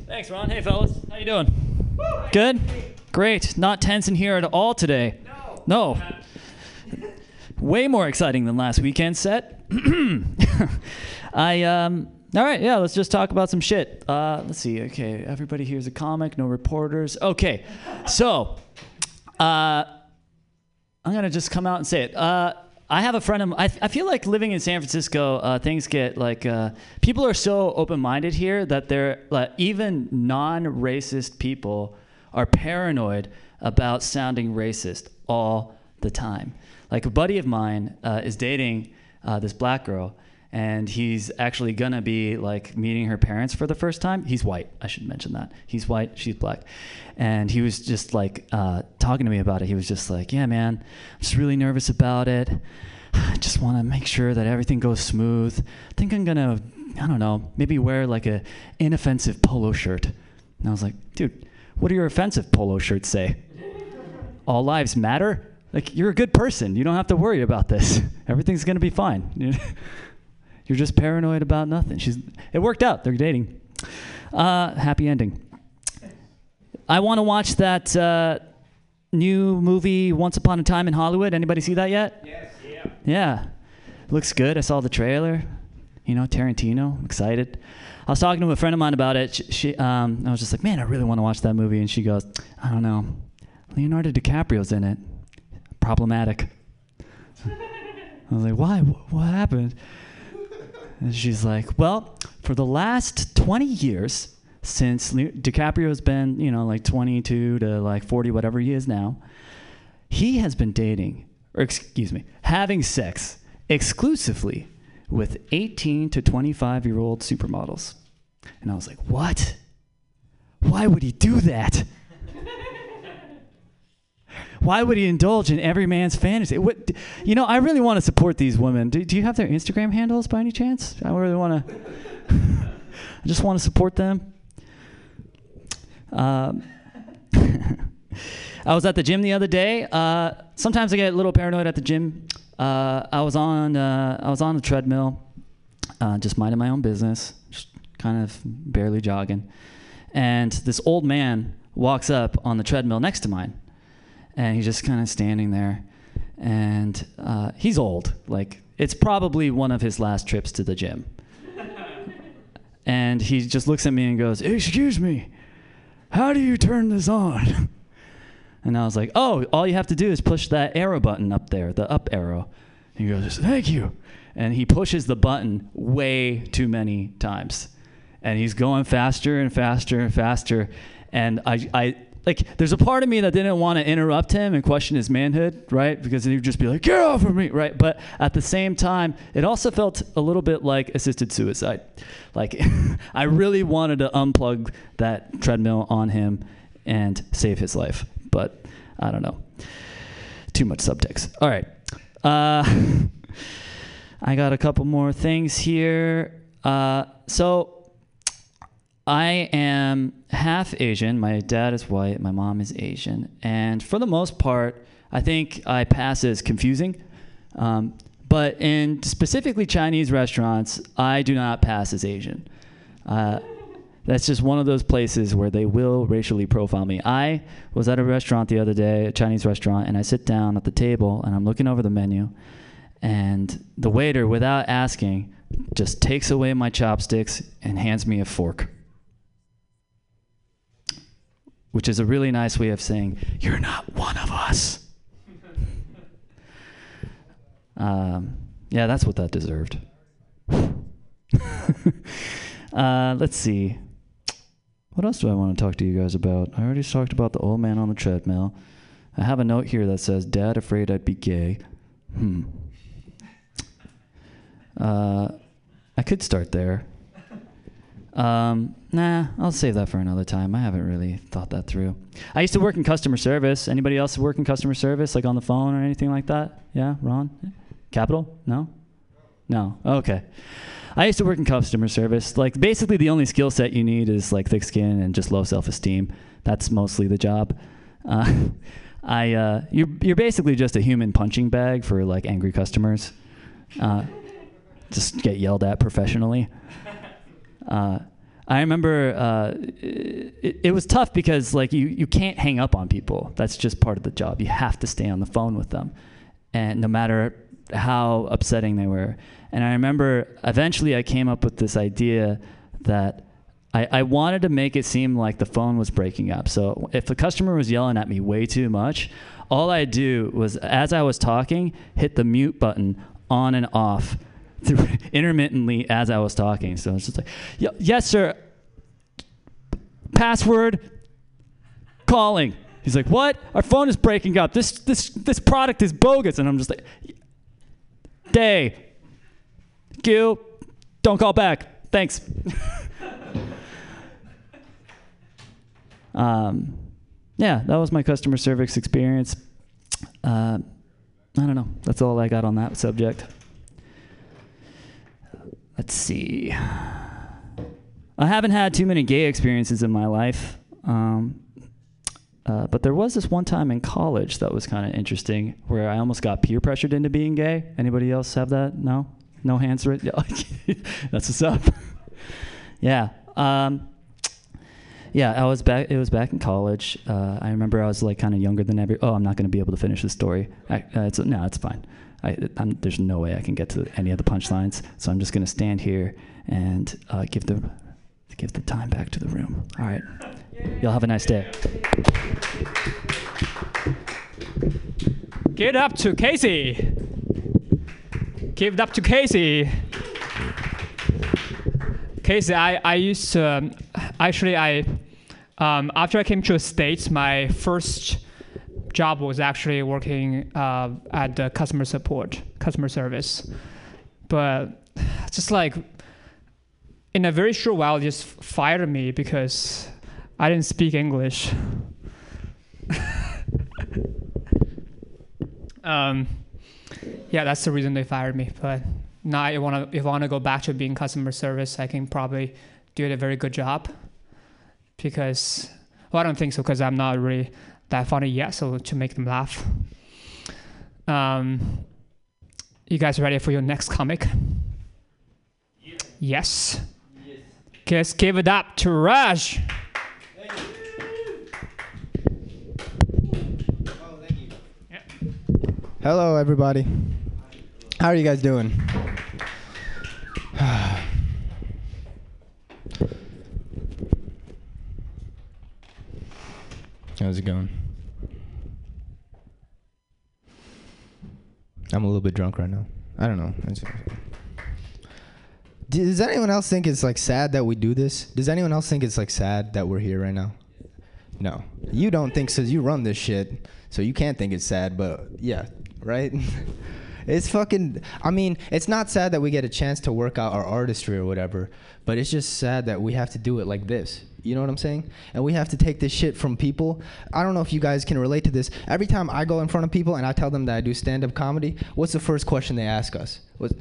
Thanks, Ron. Hey, fellas. How you doing? Good? Great. Not tense in here at all today. No. way more exciting than last weekend's set. [CLEARS THROAT] I um. All right, yeah. Let's just talk about some shit. Uh, let's see. Okay, everybody here's a comic. No reporters. Okay, so uh, I'm gonna just come out and say it. Uh, I have a friend of I, I feel like living in San Francisco, uh, things get like uh, people are so open-minded here that they're like even non-racist people are paranoid about sounding racist all the time. Like a buddy of mine uh, is dating uh, this black girl, and he's actually gonna be like meeting her parents for the first time. He's white. I should mention that. He's white. She's black, and he was just like uh, talking to me about it. He was just like, "Yeah, man, I'm just really nervous about it. I just want to make sure that everything goes smooth. I think I'm gonna, I don't know, maybe wear like a inoffensive polo shirt." And I was like, "Dude, what do your offensive polo shirts say? All lives matter." Like you're a good person. You don't have to worry about this. [LAUGHS] Everything's gonna be fine. [LAUGHS] You're just paranoid about nothing. She's. It worked out. They're dating. Uh, happy ending. I want to watch that uh, new movie, Once Upon a Time in Hollywood. Anybody see that yet? Yes. Yeah. Yeah. Looks good. I saw the trailer. You know, Tarantino. I'm excited. I was talking to a friend of mine about it. She, she um, I was just like, man, I really want to watch that movie. And she goes, I don't know. Leonardo DiCaprio's in it. Problematic. [LAUGHS] I was like, why? What happened? And she's like, well, for the last 20 years, since DiCaprio's been, you know, like 22 to like 40, whatever he is now, he has been dating, or excuse me, having sex exclusively with 18 to 25 year old supermodels. And I was like, what? Why would he do that? Why would he indulge in every man's fantasy? What, you know, I really want to support these women. Do, do you have their Instagram handles by any chance? I really want to. [LAUGHS] I just want to support them. Um, [LAUGHS] I was at the gym the other day. Uh, sometimes I get a little paranoid at the gym. Uh, I was on uh, I was on the treadmill, uh, just minding my own business, just kind of barely jogging, and this old man walks up on the treadmill next to mine, and he's just kind of standing there, and uh, he's old, like it's probably one of his last trips to the gym, [LAUGHS] and he just looks at me and goes, "Excuse me, how do you turn this on?" [LAUGHS] And I was like, oh, all you have to do is push that arrow button up there, the up arrow. And he goes, thank you. And he pushes the button way too many times. And he's going faster and faster and faster. And I, I like, there's a part of me that didn't want to interrupt him and question his manhood, right? Because he would just be like, get off of me, right? But at the same time, it also felt a little bit like assisted suicide. Like, [LAUGHS] I really wanted to unplug that treadmill on him and save his life but I don't know. Too much subtext. All right. Uh, [LAUGHS] I got a couple more things here. Uh, so I am half Asian. My dad is white. My mom is Asian. And for the most part, I think I pass as confusing. Um, but in specifically Chinese restaurants, I do not pass as Asian. Uh, that's just one of those places where they will racially profile me. I was at a restaurant the other day, a Chinese restaurant, and I sit down at the table and I'm looking over the menu, and the waiter, without asking, just takes away my chopsticks and hands me a fork. Which is a really nice way of saying, You're not one of us. [LAUGHS] um, yeah, that's what that deserved. [LAUGHS] uh, let's see. What else do I want to talk to you guys about? I already talked about the old man on the treadmill. I have a note here that says, Dad afraid I'd be gay. Hmm. Uh, I could start there. Um, nah, I'll save that for another time. I haven't really thought that through. I used to work in customer service. Anybody else work in customer service, like on the phone or anything like that? Yeah, Ron? Capital? No? No. Okay. I used to work in customer service. Like basically the only skill set you need is like thick skin and just low self-esteem. That's mostly the job. Uh, [LAUGHS] I uh, you're you're basically just a human punching bag for like angry customers. Uh, just get yelled at professionally. Uh, I remember uh, it, it was tough because like you, you can't hang up on people. That's just part of the job. You have to stay on the phone with them. and no matter how upsetting they were. And I remember eventually I came up with this idea that I, I wanted to make it seem like the phone was breaking up. So if the customer was yelling at me way too much, all I do was as I was talking, hit the mute button on and off [LAUGHS] intermittently as I was talking. So it's just like, yes, sir. Password calling. He's like, what? Our phone is breaking up. This this this product is bogus. And I'm just like, day. Q. Don't call back. Thanks. [LAUGHS] um, yeah, that was my customer service experience. Uh, I don't know. That's all I got on that subject. Let's see. I haven't had too many gay experiences in my life. Um, uh, but there was this one time in college that was kind of interesting where I almost got peer pressured into being gay. Anybody else have that? No? No hands raised? [LAUGHS] That's what's up. [LAUGHS] yeah. Um, yeah, I was back. It was back in college. Uh, I remember I was like kind of younger than every. Oh, I'm not going to be able to finish the story. I, uh, it's, no, it's fine. I, there's no way I can get to any of the punchlines, so I'm just going to stand here and uh, give the give the time back to the room. All right. Y'all have a nice day. Give it up to Casey. Give it up to Casey. Casey, I, I used to, um, actually, I, um, after I came to the States, my first job was actually working uh, at the customer support, customer service. But just like, in a very short while, just fired me because I didn't speak English. [LAUGHS] um, yeah, that's the reason they fired me. But now I want to if I want to go back to being customer service, I can probably do a very good job. Because well, I don't think so because I'm not really that funny yet. So to make them laugh. Um, you guys ready for your next comic? Yes. Yes. give it up to Raj. Hello, everybody. How are you guys doing? [SIGHS] How's it going? I'm a little bit drunk right now. I don't know. Does anyone else think it's like sad that we do this? Does anyone else think it's like sad that we're here right now? No. You don't think so. You run this shit, so you can't think it's sad, but yeah, right? [LAUGHS] it's fucking. I mean, it's not sad that we get a chance to work out our artistry or whatever, but it's just sad that we have to do it like this. You know what I'm saying? And we have to take this shit from people. I don't know if you guys can relate to this. Every time I go in front of people and I tell them that I do stand up comedy, what's the first question they ask us? What's,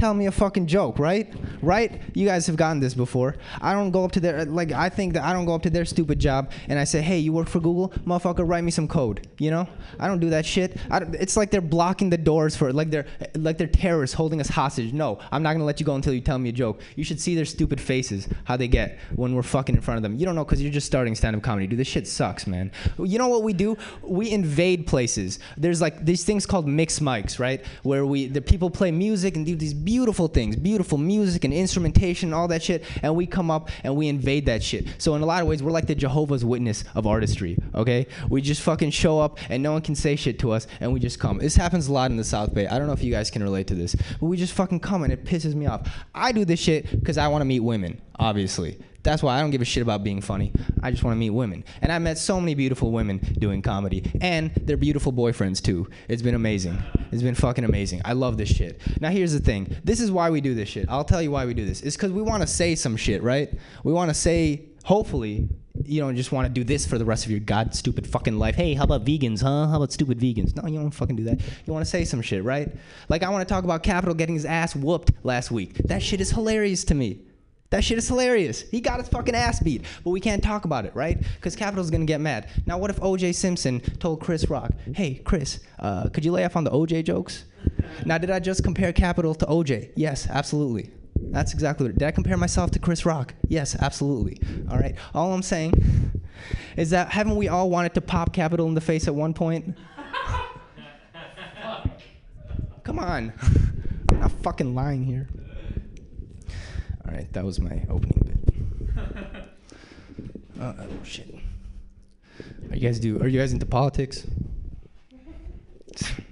tell me a fucking joke, right? Right? You guys have gotten this before. I don't go up to their like I think that I don't go up to their stupid job and I say, "Hey, you work for Google? Motherfucker, write me some code." You know? I don't do that shit. It's like they're blocking the doors for like they're like they're terrorists holding us hostage. No, I'm not going to let you go until you tell me a joke. You should see their stupid faces how they get when we're fucking in front of them. You don't know cuz you're just starting stand-up comedy. Dude, this shit sucks, man. You know what we do? We invade places. There's like these things called mix mics, right? Where we the people play music and do these beautiful things, beautiful music and instrumentation all that shit, and we come up and we invade that shit. So in a lot of ways, we're like the Jehovah's Witness of artistry. Okay, we just fucking show up and no one can say shit to us, and we just come. This happens a lot in the South Bay. I don't know if you guys can relate to this, but we just fucking come and it pisses me off. I do this shit because I want to meet women, obviously. That's why I don't give a shit about being funny. I just want to meet women. And I met so many beautiful women doing comedy. And they're beautiful boyfriends too. It's been amazing. It's been fucking amazing. I love this shit. Now here's the thing. This is why we do this shit. I'll tell you why we do this. It's because we want to say some shit, right? We want to say, hopefully, you don't just want to do this for the rest of your god stupid fucking life. Hey, how about vegans, huh? How about stupid vegans? No, you don't fucking do that. You want to say some shit, right? Like I want to talk about Capital getting his ass whooped last week. That shit is hilarious to me. That shit is hilarious. He got his fucking ass beat, but we can't talk about it, right? Because Capital's gonna get mad. Now, what if O.J. Simpson told Chris Rock, "Hey, Chris, uh, could you lay off on the O.J. jokes?" Now, did I just compare Capital to O.J.? Yes, absolutely. That's exactly what. Did I compare myself to Chris Rock? Yes, absolutely. All right. All I'm saying is that haven't we all wanted to pop Capital in the face at one point? [LAUGHS] Come on. [LAUGHS] I'm not fucking lying here. All right, that was my opening bit. [LAUGHS] Uh, oh shit. Are you guys do? Are you guys into politics? [LAUGHS] I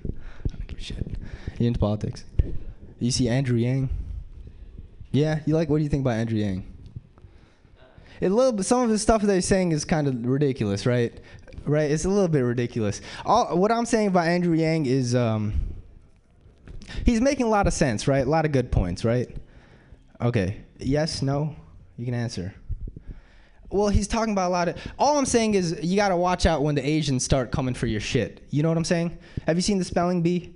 don't give a shit. You into politics? You see Andrew Yang? Yeah, you like? What do you think about Andrew Yang? A little bit. Some of the stuff that he's saying is kind of ridiculous, right? Right? It's a little bit ridiculous. All what I'm saying about Andrew Yang is, um, he's making a lot of sense, right? A lot of good points, right? Okay. Yes. No. You can answer. Well, he's talking about a lot of. All I'm saying is you gotta watch out when the Asians start coming for your shit. You know what I'm saying? Have you seen the spelling bee?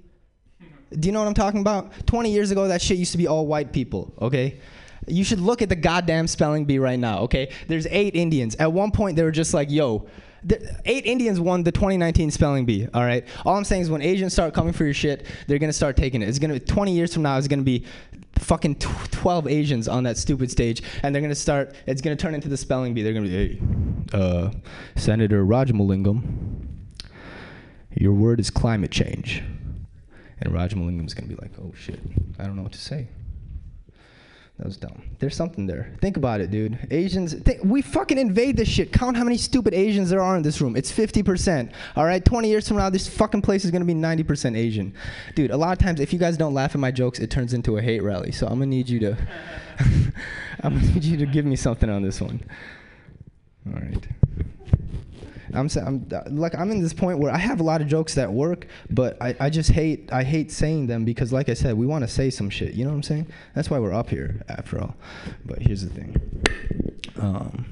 Do you know what I'm talking about? 20 years ago, that shit used to be all white people. Okay. You should look at the goddamn spelling bee right now. Okay. There's eight Indians. At one point, they were just like, "Yo." Eight Indians won the 2019 spelling bee. All right. All I'm saying is when Asians start coming for your shit, they're gonna start taking it. It's gonna be 20 years from now. It's gonna be fucking tw- 12 Asians on that stupid stage, and they're gonna start. It's gonna turn into the spelling bee. They're gonna be, hey, uh, Senator your word is climate change, and Rajamalingam gonna be like, oh shit, I don't know what to say. That was dumb. There's something there. Think about it, dude. Asians, think, we fucking invade this shit. Count how many stupid Asians there are in this room. It's 50%. All right, 20 years from now, this fucking place is gonna be 90% Asian. Dude, a lot of times, if you guys don't laugh at my jokes, it turns into a hate rally. So I'm gonna need you to, [LAUGHS] I'm gonna need you to give me something on this one. All right. I'm, I'm like I'm in this point where I have a lot of jokes that work, but I, I just hate I hate saying them because like I said, we want to say some shit. You know what I'm saying? That's why we're up here after all. But here's the thing. Um,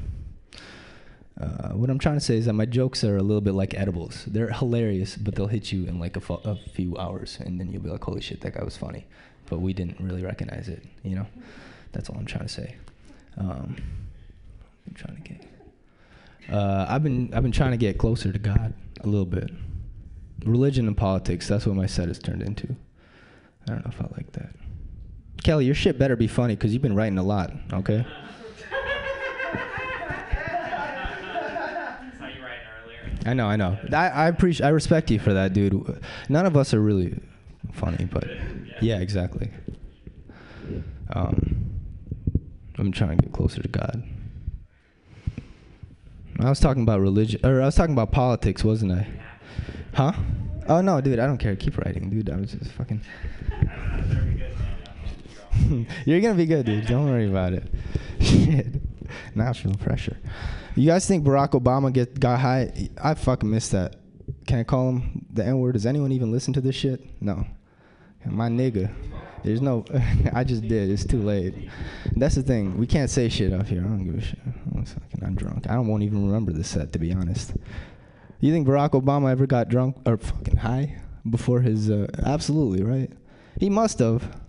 uh, what I'm trying to say is that my jokes are a little bit like edibles. They're hilarious, but they'll hit you in like a, fu- a few hours, and then you'll be like, "Holy shit, that guy was funny," but we didn't really recognize it. You know? That's all I'm trying to say. Um, I'm trying to get. Uh, I've been I've been trying to get closer to God a little bit. Religion and politics. That's what my set has turned into. I don't know if I like that. Kelly, your shit better be funny because you've been writing a lot. Okay. I know, I know. I, I appreciate, I respect you for that, dude. None of us are really funny, but yeah, exactly. Um, I'm trying to get closer to God. I was talking about religion, or I was talking about politics, wasn't I? Huh? Oh no, dude, I don't care. Keep writing, dude. I was just fucking. [LAUGHS] You're gonna be good, dude. Don't worry about it. [LAUGHS] Shit. National pressure. You guys think Barack Obama get got high? I fucking missed that. Can I call him the N word? Does anyone even listen to this shit? No. My nigga. There's no. [LAUGHS] I just did. It's too late. That's the thing. We can't say shit up here. I don't give a shit. I'm, fucking, I'm drunk. I don't won't even remember this set to be honest. You think Barack Obama ever got drunk or fucking high before his? Uh, absolutely right. He must have.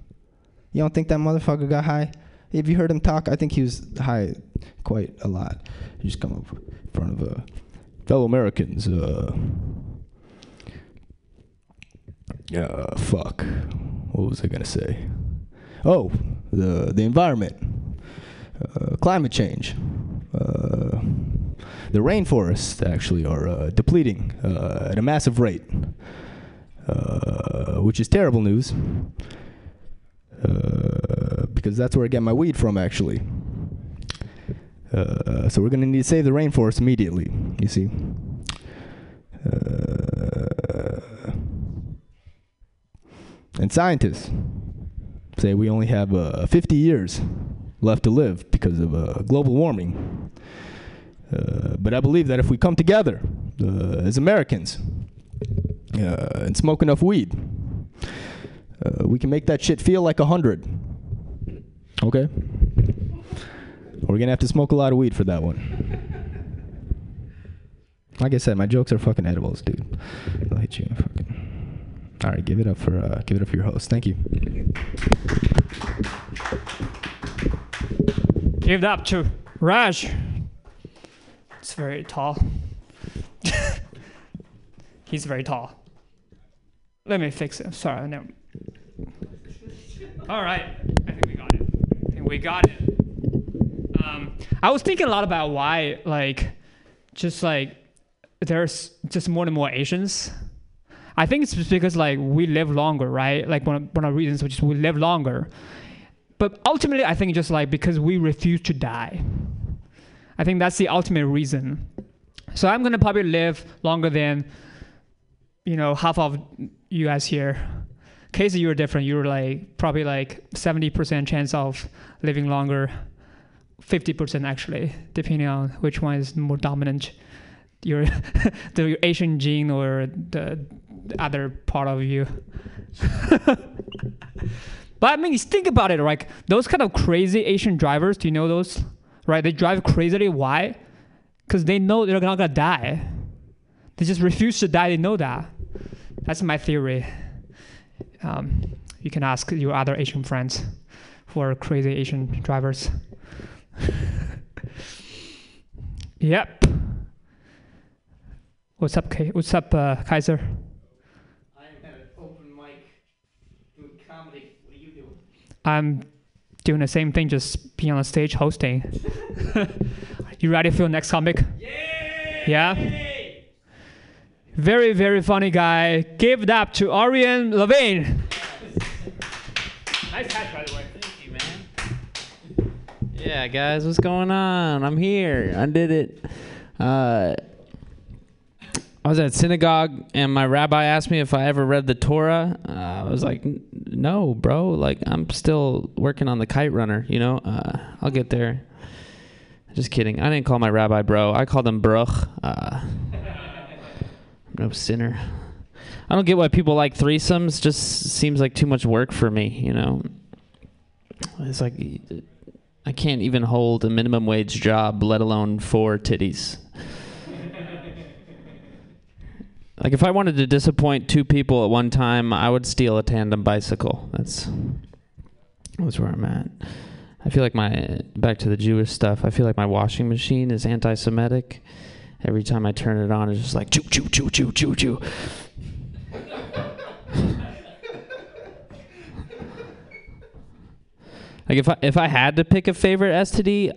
You don't think that motherfucker got high? If you heard him talk, I think he was high quite a lot. He just come up in front of uh, fellow Americans. Uh, uh, fuck. What was I gonna say? Oh, the the environment, uh, climate change. Uh, the rainforests actually are uh, depleting uh, at a massive rate, uh, which is terrible news. Because that's where I get my weed from, actually. So we're gonna need to save the rainforest immediately. You see. And scientists say we only have uh, 50 years left to live because of uh, global warming. Uh, but I believe that if we come together uh, as Americans uh, and smoke enough weed, uh, we can make that shit feel like a hundred. Okay? We're gonna have to smoke a lot of weed for that one. Like I said, my jokes are fucking edibles, dude. They'll hit you. in Fucking. All right, give it up for uh, give it up for your host. Thank you. Give it up to Raj. It's very tall. [LAUGHS] He's very tall. Let me fix it. Sorry, no. All right, I think we got it. I think we got it. Um, I was thinking a lot about why, like, just like there's just more and more Asians. I think it's just because like we live longer, right? Like one of, one of the reasons which is we live longer. But ultimately, I think just like because we refuse to die. I think that's the ultimate reason. So I'm gonna probably live longer than, you know, half of you guys here. Casey, you're different. You're like probably like 70% chance of living longer, 50% actually, depending on which one is more dominant. Your [LAUGHS] the Asian gene or the, the other part of you. [LAUGHS] but I mean, think about it. Like those kind of crazy Asian drivers. Do you know those? Right? They drive crazily. Why? Because they know they're not gonna die. They just refuse to die. They know that. That's my theory. Um, you can ask your other Asian friends who are crazy Asian drivers. [LAUGHS] yep. What's up, K- What's up, uh, Kaiser? I'm at an open mic doing comedy. What are you doing? I'm doing the same thing, just being on the stage hosting. [LAUGHS] you ready for your next comic? Yeah. Very, very funny guy. Give it up to Orion Levine. nice catch, by the way. Thank you, man. Yeah, guys, what's going on? I'm here. I did it. Uh, I was at synagogue, and my rabbi asked me if I ever read the Torah. Uh, I was like, "No, bro. Like, I'm still working on the kite runner. You know, uh, I'll get there." Just kidding. I didn't call my rabbi bro. I called him Bruch. Uh, I'm no sinner. I don't get why people like threesomes. Just seems like too much work for me. You know, it's like I can't even hold a minimum wage job, let alone four titties. Like if I wanted to disappoint two people at one time, I would steal a tandem bicycle. That's that's where I'm at. I feel like my back to the Jewish stuff. I feel like my washing machine is anti-Semitic. Every time I turn it on, it's just like choo choo choo choo choo choo. [LAUGHS] Like if I if I had to pick a favorite STD,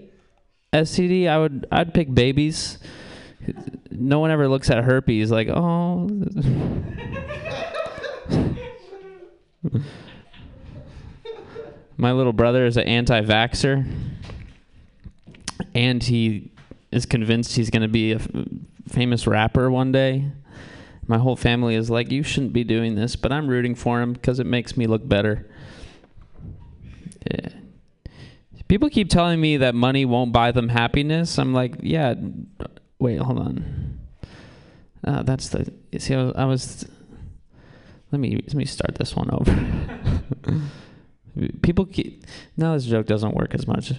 STD, I would I'd pick babies. No one ever looks at herpes like oh. My little brother is an anti-vaxer, and he is convinced he's going to be a f- famous rapper one day. My whole family is like, "You shouldn't be doing this," but I'm rooting for him because it makes me look better. Yeah. People keep telling me that money won't buy them happiness. I'm like, yeah. Wait, hold on. Uh, that's the. See, I was, I was. Let me let me start this one over. [LAUGHS] People keep. No, this joke doesn't work as much.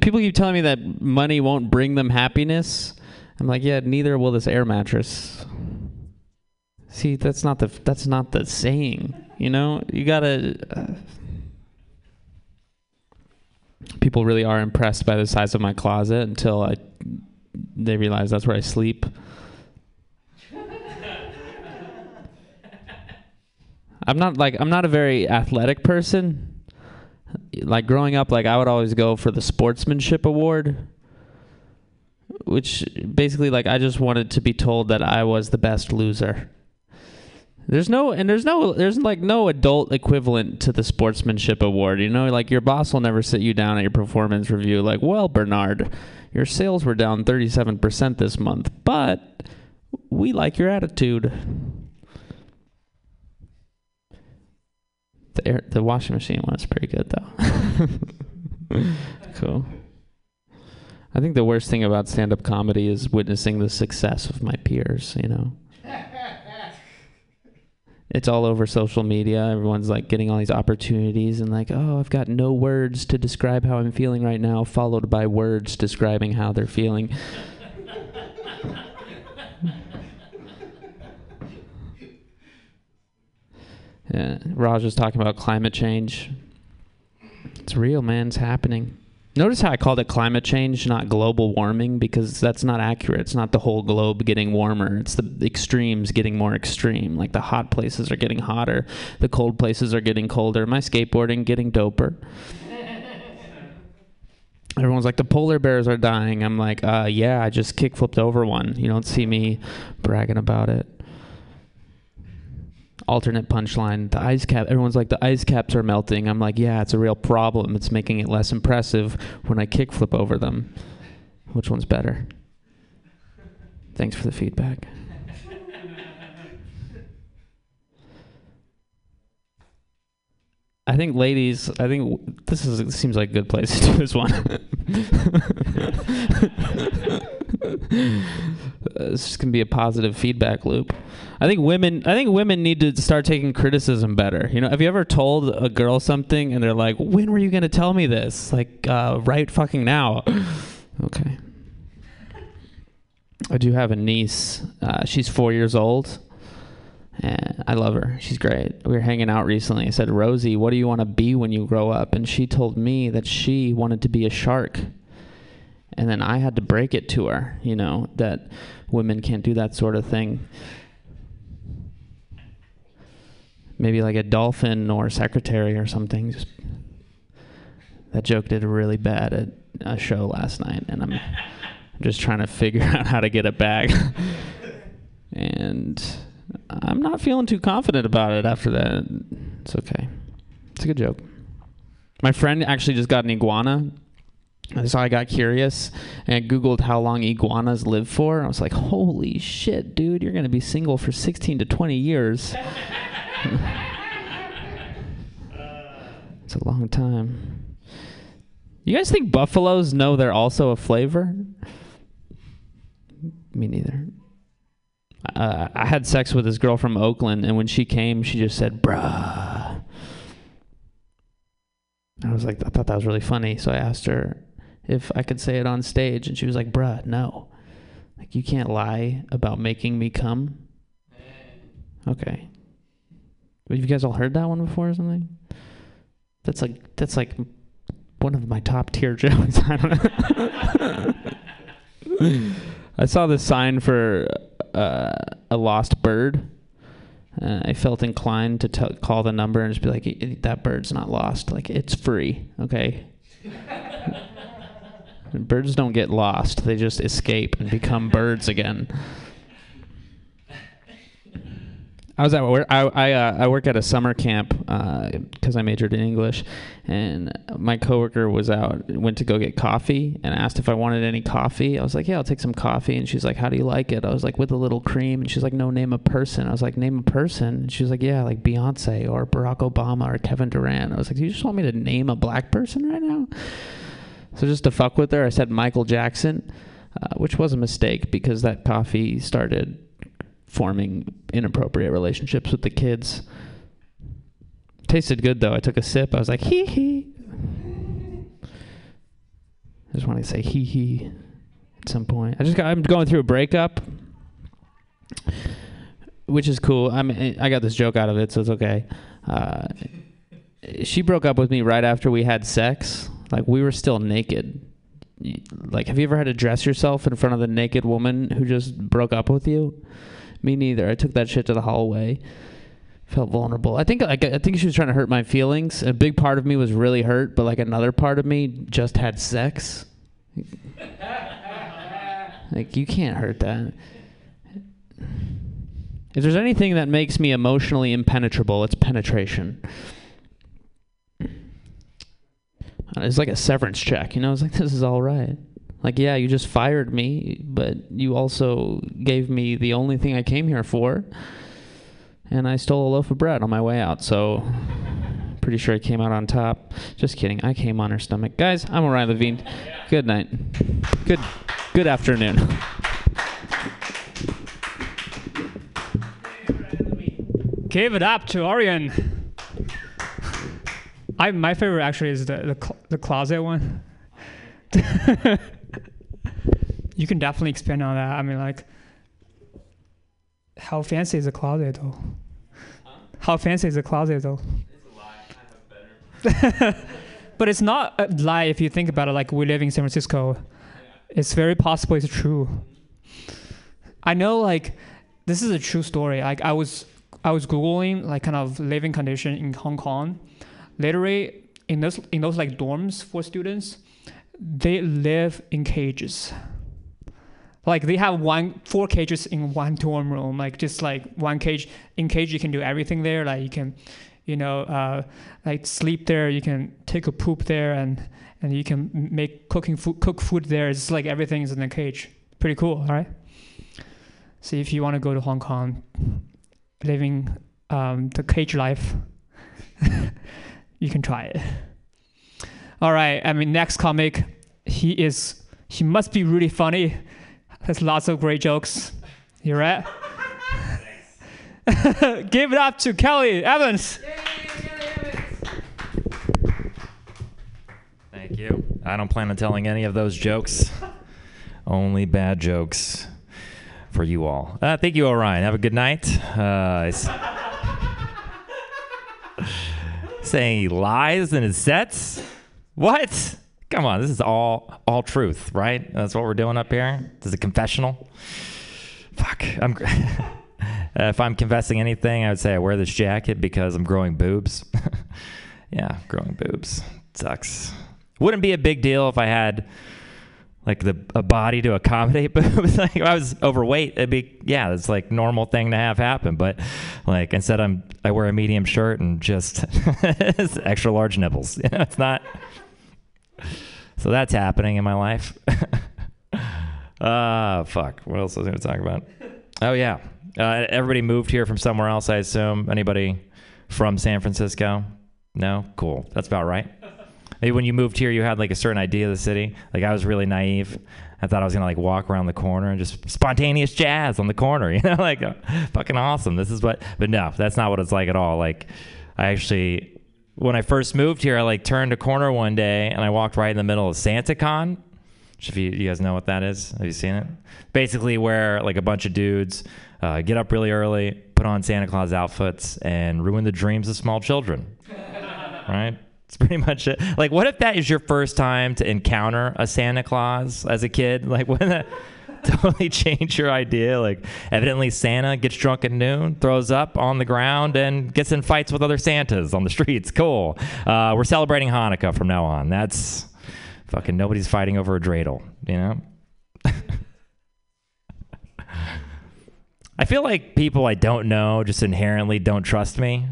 People keep telling me that money won't bring them happiness. I'm like, yeah, neither will this air mattress. See, that's not the that's not the saying. You know, you gotta. Uh, people really are impressed by the size of my closet until I they realize that's where I sleep. I'm not like I'm not a very athletic person. Like growing up like I would always go for the sportsmanship award which basically like I just wanted to be told that I was the best loser. There's no and there's no there's like no adult equivalent to the sportsmanship award. You know, like your boss will never sit you down at your performance review like, "Well, Bernard, your sales were down 37% this month, but we like your attitude." The air, the washing machine is pretty good though. [LAUGHS] cool. I think the worst thing about stand-up comedy is witnessing the success of my peers, you know. It's all over social media. Everyone's like getting all these opportunities and like, oh, I've got no words to describe how I'm feeling right now, followed by words describing how they're feeling. yeah, [LAUGHS] uh, Raj was talking about climate change. It's real, man. It's happening. Notice how I called it climate change, not global warming, because that's not accurate. It's not the whole globe getting warmer. It's the extremes getting more extreme. Like the hot places are getting hotter, the cold places are getting colder. My skateboarding getting doper. [LAUGHS] Everyone's like, the polar bears are dying. I'm like, uh, yeah, I just kick flipped over one. You don't see me bragging about it. Alternate punchline. The ice cap. Everyone's like, the ice caps are melting. I'm like, yeah, it's a real problem. It's making it less impressive when I kickflip over them. Which one's better? Thanks for the feedback. I think, ladies, I think this is seems like a good place to do this one. [LAUGHS] [LAUGHS] Uh, it's just gonna be a positive feedback loop. I think women. I think women need to start taking criticism better. You know, have you ever told a girl something and they're like, "When were you gonna tell me this?" Like, uh, right fucking now. [LAUGHS] okay. I do have a niece. Uh, she's four years old. And I love her. She's great. We were hanging out recently. I said, Rosie, what do you want to be when you grow up? And she told me that she wanted to be a shark. And then I had to break it to her, you know, that women can't do that sort of thing. Maybe like a dolphin or secretary or something. Just that joke did really bad at a show last night, and I'm just trying to figure [LAUGHS] out how to get it back. [LAUGHS] and I'm not feeling too confident about it after that. It's okay. It's a good joke. My friend actually just got an iguana. So I got curious and Googled how long iguanas live for. I was like, holy shit, dude, you're going to be single for 16 to 20 years. it's a long time. You guys think buffaloes know they're also a flavor? Me neither uh, I had sex with this girl from Oakland, and when she came, she just said, "Bruh." I was like, I thought that was really funny, so I asked her if I could say it on stage, and she was like, "Bruh, no, like you can't lie about making me come." Okay, have you guys all heard that one before or something? That's like that's like one of my top tier [LAUGHS] jokes. I don't know. [LAUGHS] I saw this sign for uh, a lost bird. Uh, I felt inclined to t- call the number and just be like, "That bird's not lost. Like it's free, okay." [LAUGHS] birds don't get lost; they just escape and become [LAUGHS] birds again. I was at work. I I, uh, I work at a summer camp because uh, I majored in English, and my coworker was out, went to go get coffee, and asked if I wanted any coffee. I was like, "Yeah, I'll take some coffee." And she's like, "How do you like it?" I was like, "With a little cream." And she's like, "No, name a person." I was like, "Name a person." And she was like, "Yeah, like Beyonce or Barack Obama or Kevin Durant." I was like, "Do you just want me to name a black person right now?" So just to fuck with her, I said Michael Jackson, uh, which was a mistake because that coffee started forming inappropriate relationships with the kids. Tasted good though. I took a sip. I was like, hee hee. I just want to say hee hee at some point. I just got. I'm going through a breakup, which is cool. I mean, I got this joke out of it, so it's okay. Uh, she broke up with me right after we had sex. Like we were still naked. Like, have you ever had to dress yourself in front of the naked woman who just broke up with you? Me neither. I took that shit to the hallway. Felt vulnerable. I think like I think she was trying to hurt my feelings. A big part of me was really hurt, but like another part of me just had sex. [LAUGHS] like you can't hurt that. If there's anything that makes me emotionally impenetrable, it's penetration. It's like a severance check, you know. It's like this is all right. Like, yeah, you just fired me, but you also gave me the only thing I came here for. And I stole a loaf of bread on my way out, so pretty sure I came out on top. Just kidding. I came on her stomach. Guys, I'm Orion Levine. Good night. Good good afternoon. Give it up to Orion. I my favorite actually is the the, cl- the closet one. [LAUGHS] you can definitely expand on that. I mean, like, how fancy is a closet though? How fancy is a closet though? [LAUGHS] [LAUGHS] but it's not a lie if you think about it. Like we live in San Francisco, it's very possible it's true. I know, like, this is a true story. Like I was, I was googling like kind of living condition in Hong Kong. Literally in those in those like dorms for students, they live in cages. Like they have one four cages in one dorm room like just like one cage. In cage you can do everything there. Like you can you know uh, like sleep there. You can take a poop there and and you can make cooking food cook food there. It's like everything is in a cage. Pretty cool right? So if you want to go to hong kong living um, the cage life [LAUGHS] you can try it [LAUGHS] all right i mean next comic he is he must be really funny has lots of great jokes. You right? [LAUGHS] Give it up to Kelly Evans. Thank you. I don't plan on telling any of those jokes. [LAUGHS] Only bad jokes for you all. Uh, thank you, Orion. Have a good night. Uh, s- saying he lies in his sets? What? Come on, this is all all truth, right? That's what we're doing up here. This is a confessional. Fuck. I'm. [LAUGHS] If I'm confessing anything, I would say I wear this jacket because I'm growing boobs. [LAUGHS] yeah, growing boobs sucks. Wouldn't be a big deal if I had like the a body to accommodate [LAUGHS] boobs. [LAUGHS] like if I was overweight, it'd be yeah, it's like normal thing to have happen. But like instead, I'm I wear a medium shirt and just [LAUGHS] extra large nipples. You know, it's not. So that's happening in my life. Ah, fuck. What else was I going to talk about? Oh yeah, uh, everybody moved here from somewhere else. I assume. Anybody from San Francisco? No. Cool. That's about right. Maybe when you moved here, you had like a certain idea of the city. Like I was really naive. I thought I was gonna like walk around the corner and just spontaneous jazz on the corner. [LAUGHS] You know, like uh, fucking awesome. This is what. But no, that's not what it's like at all. Like I actually, when I first moved here, I like turned a corner one day and I walked right in the middle of SantaCon. If you, you guys know what that is, have you seen it? Basically, where like a bunch of dudes uh, get up really early, put on Santa Claus outfits, and ruin the dreams of small children. [LAUGHS] right? It's pretty much it. Like, what if that is your first time to encounter a Santa Claus as a kid? [LAUGHS] Like, wouldn't that [LAUGHS] totally change your idea? Like, evidently, Santa gets drunk at noon, throws up on the ground, and gets in fights with other Santas on the [LAUGHS] streets. Cool. Uh, we're celebrating Hanukkah from now on. That's fucking nobody's fighting over a dreidel, you know? I feel like people I don't know just inherently don't trust me.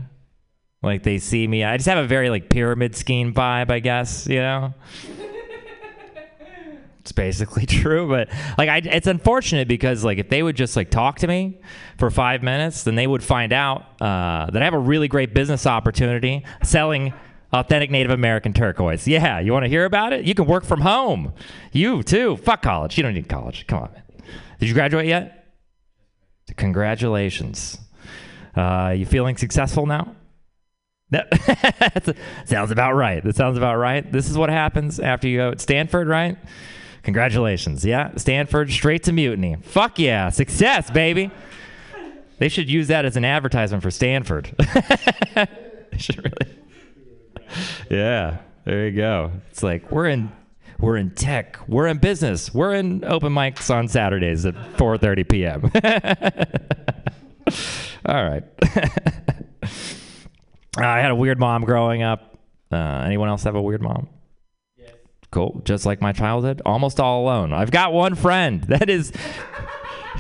Like they see me. I just have a very like pyramid scheme vibe, I guess, you know? [LAUGHS] it's basically [LAUGHS] true, but like I it's unfortunate because like if they would just like talk to me for 5 minutes, then they would find out uh, that I have a really great business opportunity selling authentic Native American turquoise. Yeah, you want to hear about it? You can work from home. You too. Fuck college. You don't need college. Come on, man. Did you graduate yet? Congratulations. Uh, you feeling successful now? That [LAUGHS] sounds about right. That sounds about right. This is what happens after you go at Stanford, right? Congratulations. Yeah, Stanford straight to mutiny. Fuck yeah, success, baby. They should use that as an advertisement for Stanford. [LAUGHS] should really. Yeah, there you go. It's like we're in we're in tech, we're in business, we're in open mics on Saturdays at 4:30 p.m. [LAUGHS] All right. I had a weird mom growing up. Uh, anyone else have a weird mom? Cool. Just like my childhood, almost all alone. I've got one friend [LAUGHS] that is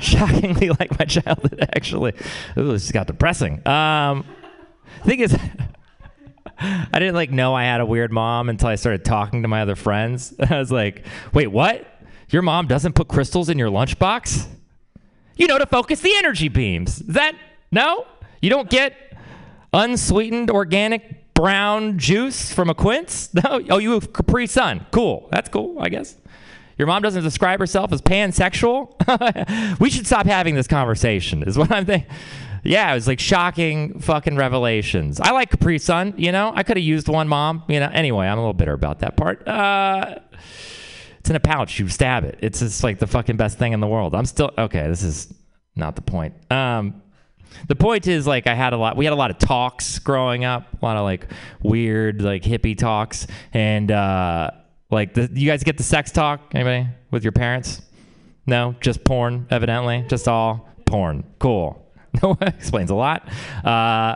shockingly like my childhood. Actually, Ooh, this got depressing. Um, thing is, [LAUGHS] I didn't like know I had a weird mom until I started talking to my other friends. [LAUGHS] I was like, "Wait, what? Your mom doesn't put crystals in your lunchbox? You know to focus the energy beams. Is that no? You don't get unsweetened organic brown juice from a quince? [LAUGHS] No. Oh, you have Capri Sun. Cool. That's cool. I guess. Your mom doesn't describe herself as pansexual. [LAUGHS] we should stop having this conversation. Is what I'm thinking. Yeah, it was like shocking fucking revelations. I like Capri Sun, you know? I could have used one, mom. You know, anyway, I'm a little bitter about that part. Uh, it's in a pouch. You stab it. It's just like the fucking best thing in the world. I'm still, okay, this is not the point. Um, the point is like I had a lot we had a lot of talks growing up, a lot of like weird like hippie talks and uh like the, you guys get the sex talk anybody with your parents? No, just porn evidently, just all porn. Cool. [LAUGHS] No, explains a lot. Uh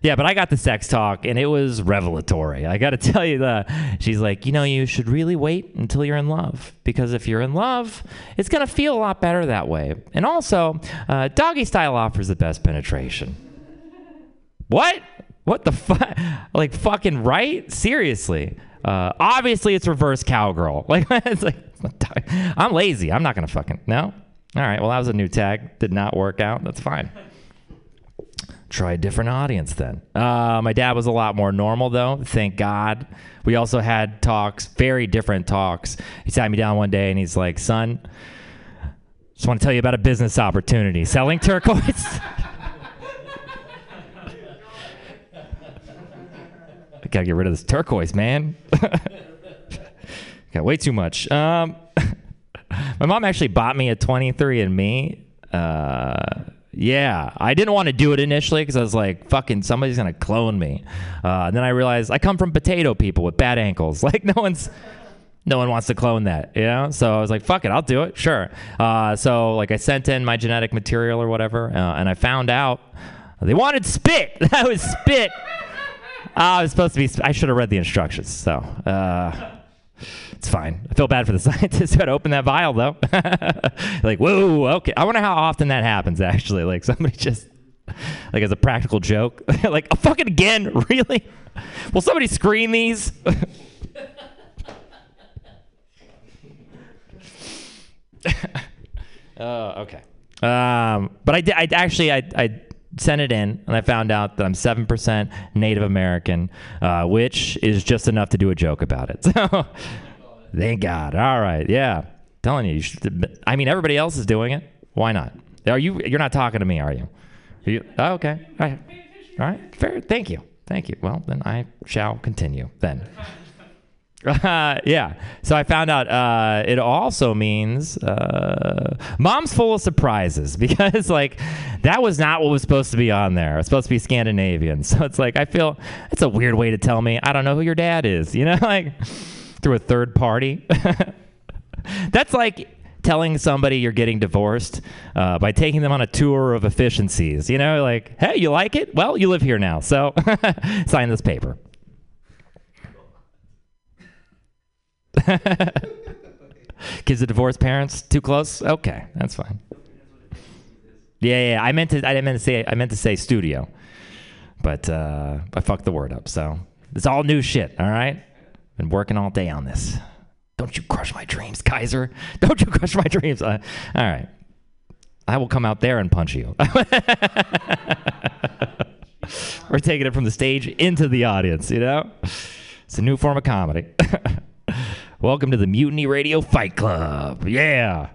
Yeah, but I got the sex talk and it was revelatory. I got to [LAUGHS] tell you that she's like, "You know, you should really wait until you're in love because if you're in love, it's going to feel a lot better that way. And also, uh, doggy style offers the best penetration." What? What the fuck? [LAUGHS] Like fucking right? Seriously. Uh, obviously, it's reverse cowgirl. [LAUGHS] Like it's like I'm lazy. I'm not gonna fucking no. All right. Well, that was a new tag. Did not work out. That's fine. Try a different audience then. Uh, my dad was a lot more normal though. Thank God. We also had talks, very different talks. He sat me down one day and he's like, "Son, just want to tell you about a business opportunity. Selling turquoise." [LAUGHS] I gotta get rid of this turquoise, man. [LAUGHS] Got way too much. Um, [LAUGHS] my mom actually bought me a 23andMe. Uh, yeah, I didn't want to do it initially because I was like, "Fucking, somebody's gonna clone me." Uh, and then I realized I come from potato people with bad ankles. [LAUGHS] Like no one's, no one wants to clone that, you know. So I was like, "Fuck it, I'll do it." Sure. Uh, so like I sent in my genetic material or whatever, uh, and I found out they wanted spit. [LAUGHS] That was spit. Uh, I was supposed to be. I should have read the instructions. So uh, it's fine. I feel bad for the [LAUGHS] scientists who had to open that vial, though. [LAUGHS] like, whoa, okay. I wonder how often that happens. Actually, like somebody just, like as a practical joke, [LAUGHS] like, oh, fucking again, really? Will somebody screen these? Oh, okay. Um, but I did. I actually, I, I sent it in, and I found out that I'm seven percent Native American, uh, which is just enough to do a joke about it. So, thank God. All right, yeah. Telling you, you should, I mean, everybody else is doing it. Why not? Are you? You're not talking to me, are you? Are you? Oh, okay. All right. All right. Fair. Thank you. Thank you. Well, then I shall continue. Then. Uh, [LAUGHS] yeah. So I found out uh, it also means uh, mom's full of surprises [LAUGHS] because like that was not what was supposed to be on there. It's supposed to be Scandinavian. [LAUGHS] So it's like I feel it's a weird way to tell me I don't know who your dad is. You know, like through a third party. [LAUGHS] That's like telling somebody you're getting divorced uh, by taking them on a tour of efficiencies. You know, like hey, you like it? Well, you live here now, so [LAUGHS] sign this paper. [LAUGHS] Kids of divorced parents too close? Okay, that's fine. Yeah, yeah. I meant to. I didn't meant to say. I meant to say studio, but uh, I fucked the word up. So it's all new shit. All right. Been working all day on this. Don't you crush my dreams, Kaiser. [LAUGHS] Don't you crush my dreams. Uh, all right. I will come out there and punch you. [LAUGHS] We're taking it from the stage into the audience. You know, it's a new form of comedy. [LAUGHS] Welcome to the Mutiny Radio Fight Club. Yeah.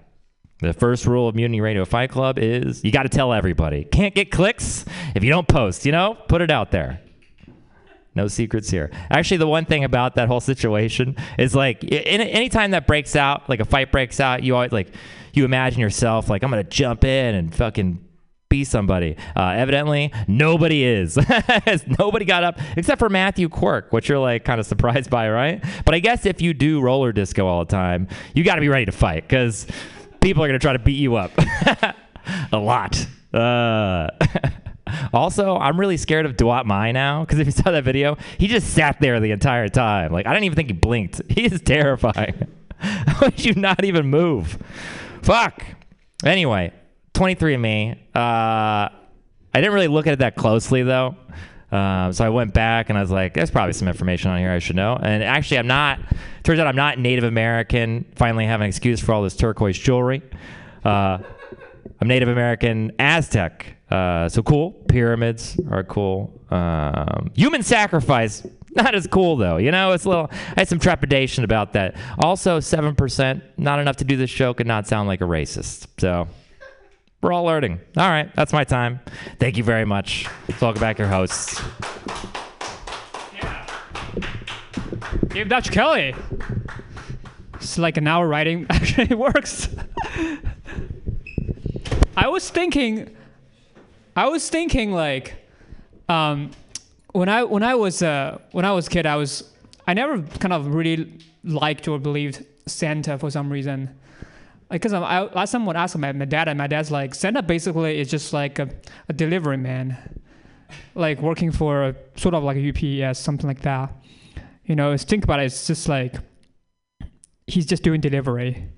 The first rule of Mutiny Radio Fight Club is you got to tell everybody. Can't get clicks if you don't post, you know? Put it out there. No secrets here. Actually, the one thing about that whole situation is like, anytime that breaks out, like a fight breaks out, you always like, you imagine yourself like, I'm to jump in and fucking be somebody. Uh, evidently, nobody is. [LAUGHS] nobody got up except for Matthew Quirk, which you're like kind of surprised by, right? But I guess if you do roller disco all the time, you got to be ready to fight because people are to try to beat you up [LAUGHS] a lot. Uh, [LAUGHS] also, I'm really scared of Duat Mai now because if you saw that video, he just sat there the entire time. Like, I didn't even think he blinked. [LAUGHS] He is terrifying. [LAUGHS] How would you not even move? Fuck. Anyway, 23andMe. Uh, I didn't really look at it that closely though. Uh, so I went back and I was like, there's probably some information on here I should know. And actually, I'm not, turns out I'm not Native American. Finally, have an excuse for all this turquoise jewelry. Uh, I'm Native American Aztec. Uh, so cool. Pyramids are cool. Um, human sacrifice, not as cool though. You know, it's a little, I had some trepidation about that. Also, 7%, not enough to do this show, could not sound like a racist. So. We're all learning. All right, that's my time. Thank you very much. Welcome back, your hosts. Yeah. Dave Dutch Kelly. It's like an hour writing [LAUGHS] actually works. [LAUGHS] I was thinking, I was thinking like, um, when I when I was uh, when I was a kid, I was I never kind of really liked or believed Santa for some reason. Because I, last time when I asked my, my dad, and my dad's like, Santa basically is just like a, a delivery man. like working for a, sort of like a UPS, something like that. You know, think about it. It's just like he's just doing delivery.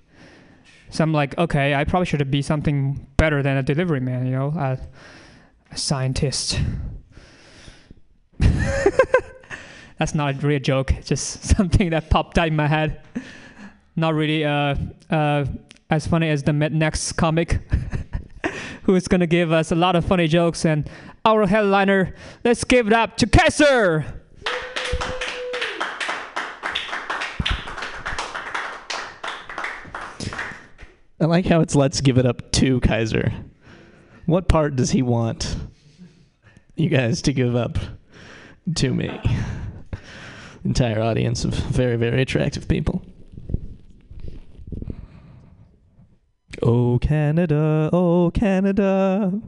So I'm like, okay, I probably should be something better than a delivery man. You know, a scientist. [LAUGHS] That's not a real joke. Just [LAUGHS] something that popped out in my head. Not really uh, uh, as funny as the next comic, [LAUGHS] who is gonna give us a lot of funny jokes and our headliner. Let's give it up to Kaiser. I like how it's let's give it up to Kaiser. What part does he want you guys to give up to me? Entire audience of very, very attractive people. Oh, Canada, oh, Canada,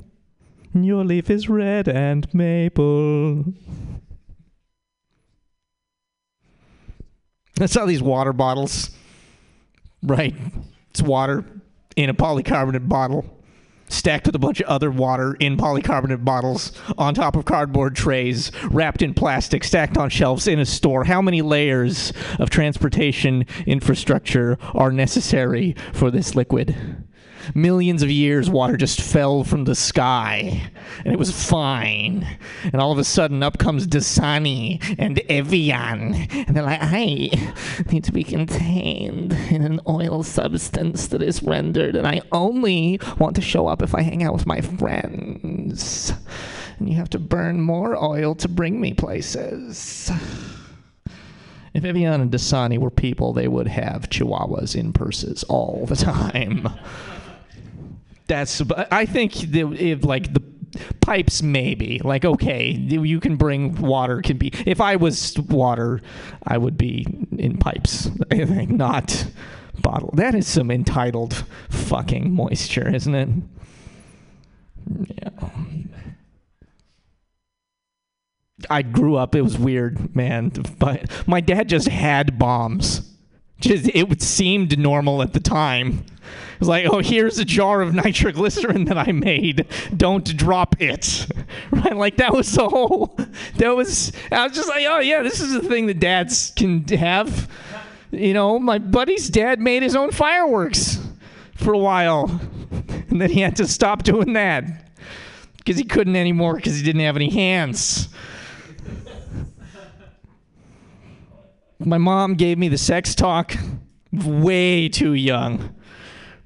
your leaf is red and maple. That's saw these water bottles. Right. It's water in a polycarbonate bottle, stacked with a bunch of other water in polycarbonate bottles on top of cardboard trays, wrapped in plastic, stacked on shelves in a store. How many layers of transportation infrastructure are necessary for this liquid? Millions of years, water just fell from the sky, and it was fine. And all of a sudden, up comes Dasani and Evian, and they're like, "I [LAUGHS] need to be contained in an oil substance that is rendered, and I only want to show up if I hang out with my friends. And you have to burn more oil to bring me places." If Evian and Dasani were people, they would have chihuahuas in purses all the time. That's. I think the, if like the pipes, maybe like okay, you can bring water. Can be if I was water, I would be in pipes. [LAUGHS] I think not bottle. That is some entitled fucking moisture, isn't it? Yeah. I grew up. It was weird, man. But my dad just had bombs. Just it seemed normal at the time. It was like, oh, here's a jar of nitroglycerin that I made. Don't drop it. [LAUGHS] Right? Like that was the whole. That was. I was just like, oh yeah, this is the thing that dads can have. You know, my buddy's dad made his own fireworks for a while, [LAUGHS] and then he had to stop doing that because he couldn't anymore because he didn't have any hands. My mom gave me the sex talk way too young.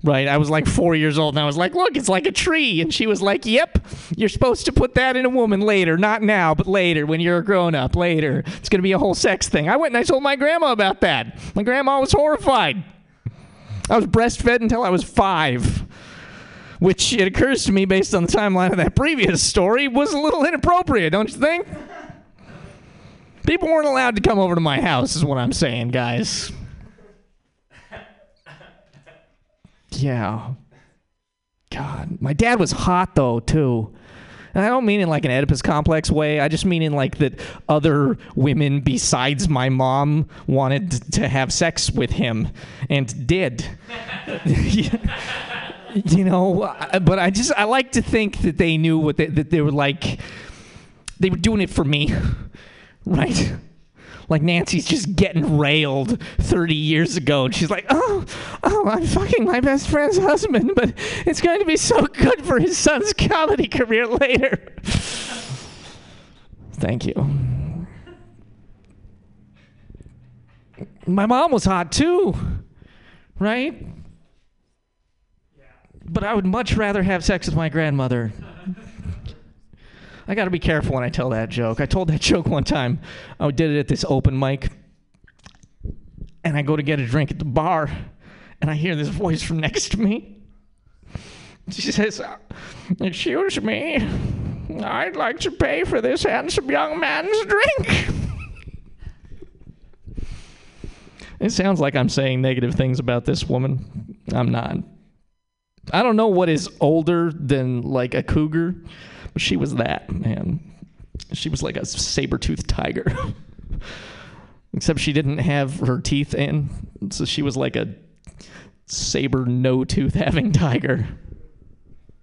Right, I was like four years old, and I was like, "Look, it's like a tree," and she was like, "Yep, you're supposed to put that in a woman later, not now, but later when you're a grown up. Later, it's gonna be a whole sex thing." I went and I told my grandma about that. My grandma was horrified. I was breastfed until I was five, which it occurs to me, based on the timeline of that previous story, was a little inappropriate, don't you think? People weren't allowed to come over to my house, is what I'm saying, guys. Yeah. God, my dad was hot though too. And I don't mean in like an Oedipus complex way. I just mean in like that other women besides my mom wanted to have sex with him and did. [LAUGHS] you know, but I just I like to think that they knew what they, that they were like. They were doing it for me, right? Like Nancy's just getting railed 30 years ago, and she's like, "Oh, oh, I'm fucking my best friend's husband, but it's going to be so good for his son's comedy career later." Thank you. My mom was hot too, right? But I would much rather have sex with my grandmother. I got to be careful when I tell that joke. I told that [LAUGHS] joke one time. I did it at this open mic, and I go to get a drink at the bar, and I hear this voice from next to me. She says, Excuse me, I'd like to pay for this handsome young man's drink. [LAUGHS] It sounds like I'm saying negative things about this woman. I'm not. I don't know what is older than like a cougar, she was that, man. She was like a saber-toothed tiger. [LAUGHS] Except she didn't have her teeth in, so she was like a saber no tooth having tiger.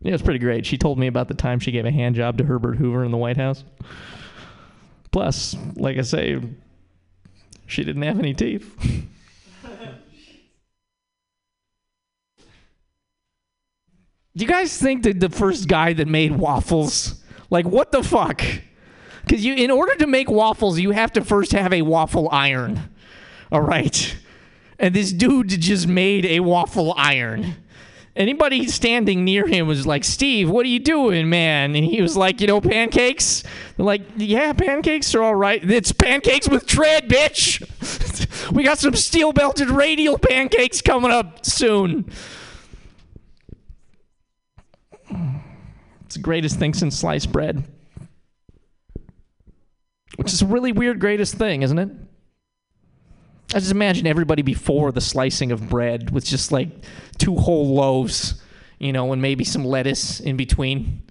Yeah, it's pretty great. She told me about the time she gave a hand job to Herbert Hoover in the White House. Plus, like I say, she didn't have any teeth. [LAUGHS] Do you guys think that the first guy that made waffles, like what the fuck? Because you, in order to make waffles, you have to first have a waffle iron. All right, and this dude just made a waffle iron. Anybody standing near him was like, Steve, what are you doing, man? And he was like, you know, pancakes? They're like, yeah, pancakes are all right. It's pancakes with tread, bitch. [LAUGHS] we got some steel belted radial pancakes coming up soon. Greatest thing since sliced bread. Which is a really weird greatest thing, isn't it? I just imagine everybody before the slicing of bread with just like two whole loaves, you know, and maybe some lettuce in between.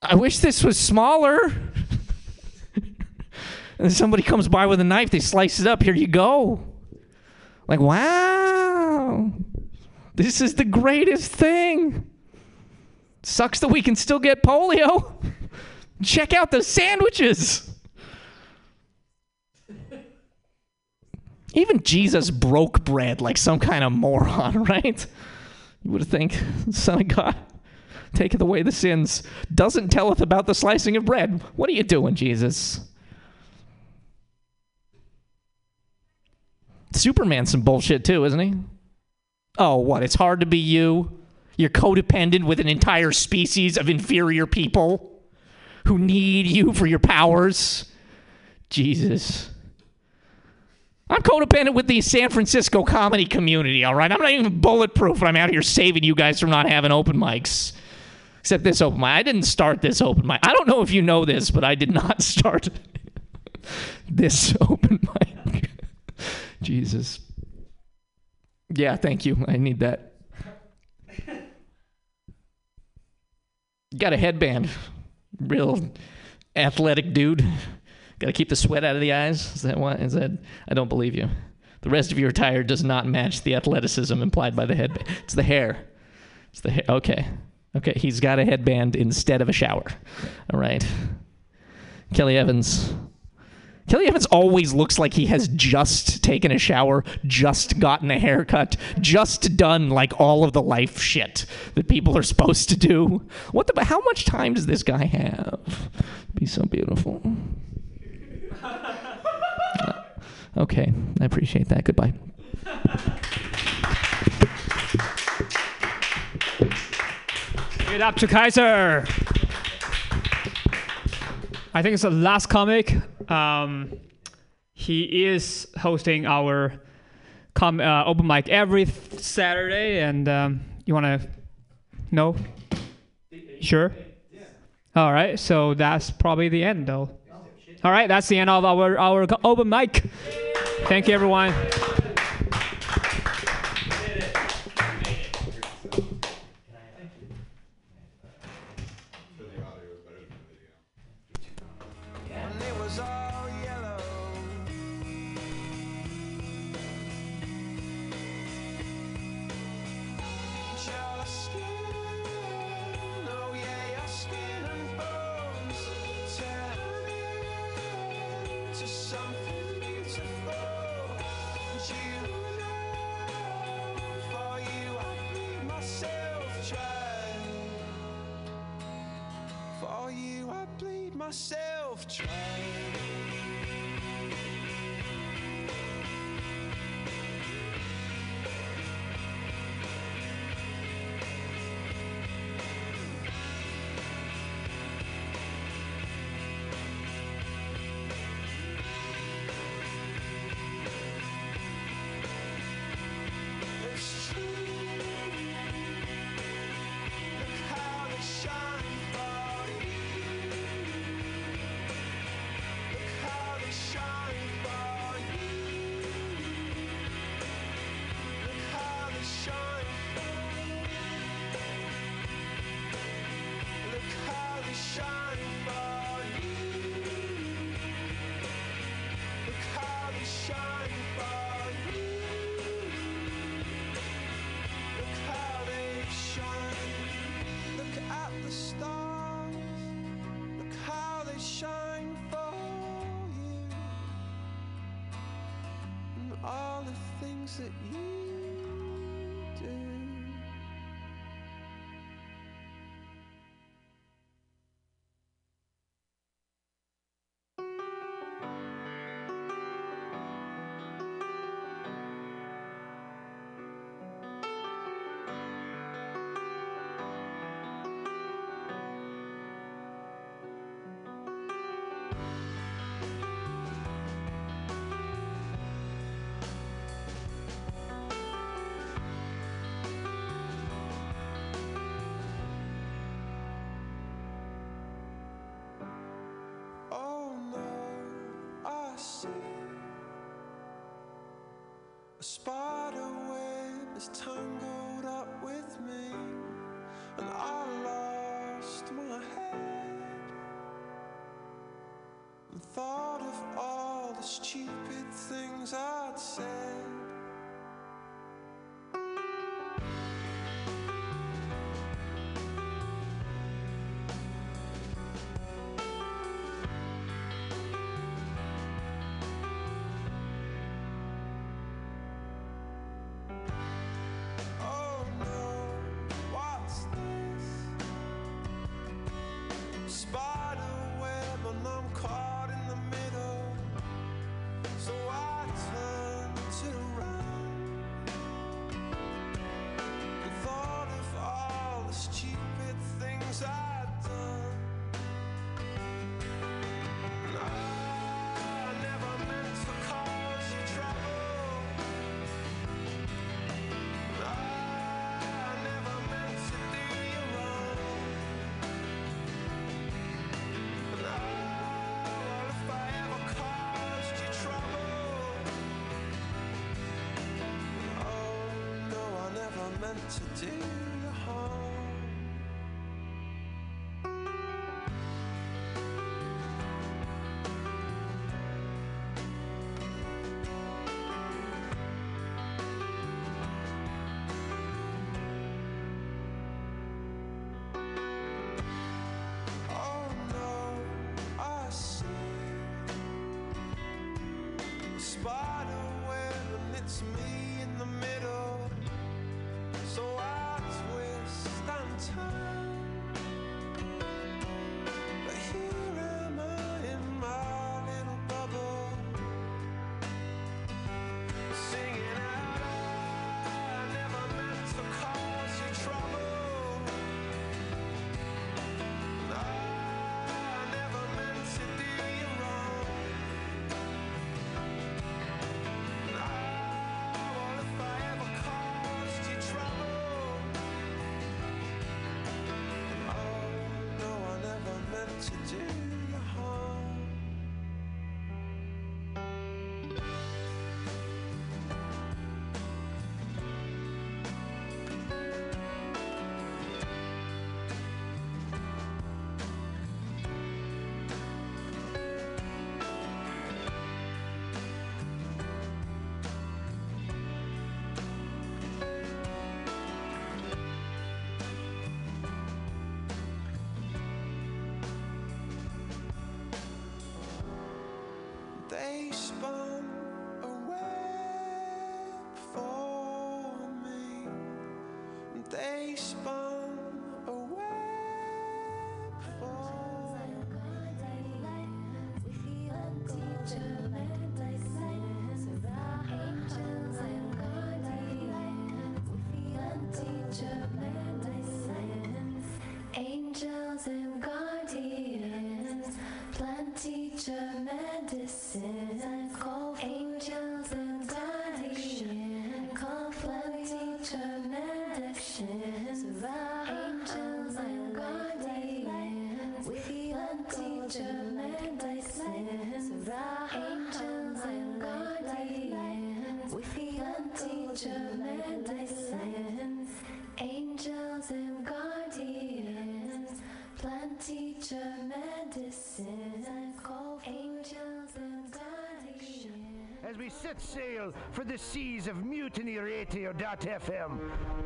I wish this was smaller. [LAUGHS] and somebody comes by with a knife, they slice it up. Here you go. Like, wow. This is the greatest thing. Sucks that we can still get polio. Check out the sandwiches. Even Jesus broke bread like some kind of moron, [LAUGHS] right? You would think, Son of God, taketh away the sins, doesn't telleth about the slicing of bread. What are you doing, Jesus? Superman's some bullshit too, isn't he? Oh, what? It's hard to be you? You're codependent with an entire species of inferior people who need you for your powers? Jesus. I'm codependent with the San Francisco comedy community, all right? I'm not even bulletproof, I'm out here saving you guys from not having open mics. Except this open mic. I didn't start this open mic. I don't know if you know this, but I did not [LAUGHS] start this open mic. Jesus. Yeah, thank you. I need that. Got a headband. Real athletic dude. Got to keep the sweat out of the eyes. Is that what? Is that? I don't believe you. The rest of your attire does not match the athleticism implied by the headband. It's the hair. It's the hair. Okay. Okay. He's got a headband instead of a shower. All right. Kelly Evans. Kelly Evans always looks like he has just taken a shower, just gotten a haircut, just done like all of the life shit that people are [LAUGHS] supposed to do. What the? How much time does this guy have? Be so beautiful. [LAUGHS] Okay, I appreciate that. Goodbye. Give it up to Kaiser. I think it's the last comic. Um, he is hosting our com- uh, open mic every Saturday, and um, you want to know? Sure. All right, so that's probably the end, though. All right, that's the end of our our open mic. Thank you, everyone. things I'd said. Oh, spot to do. to medicine angels and guardians. Call flood teacher medicines. Angels and guardians. With the teacher medicines. Angels and guardians. With flood teacher. as we set sail for the seas of MutinyRadio.fm.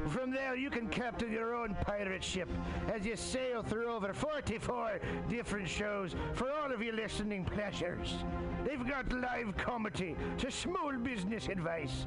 From there, you can captain your own pirate ship as you sail through over 44 different shows for all of your listening pleasures. They've got live comedy to small business advice,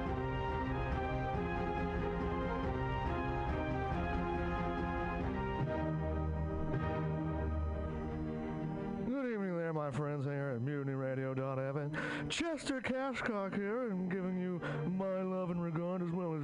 [LAUGHS] my friends here at MutinyRadio.fm. Chester Cashcock here, and giving you my love and regard as well as.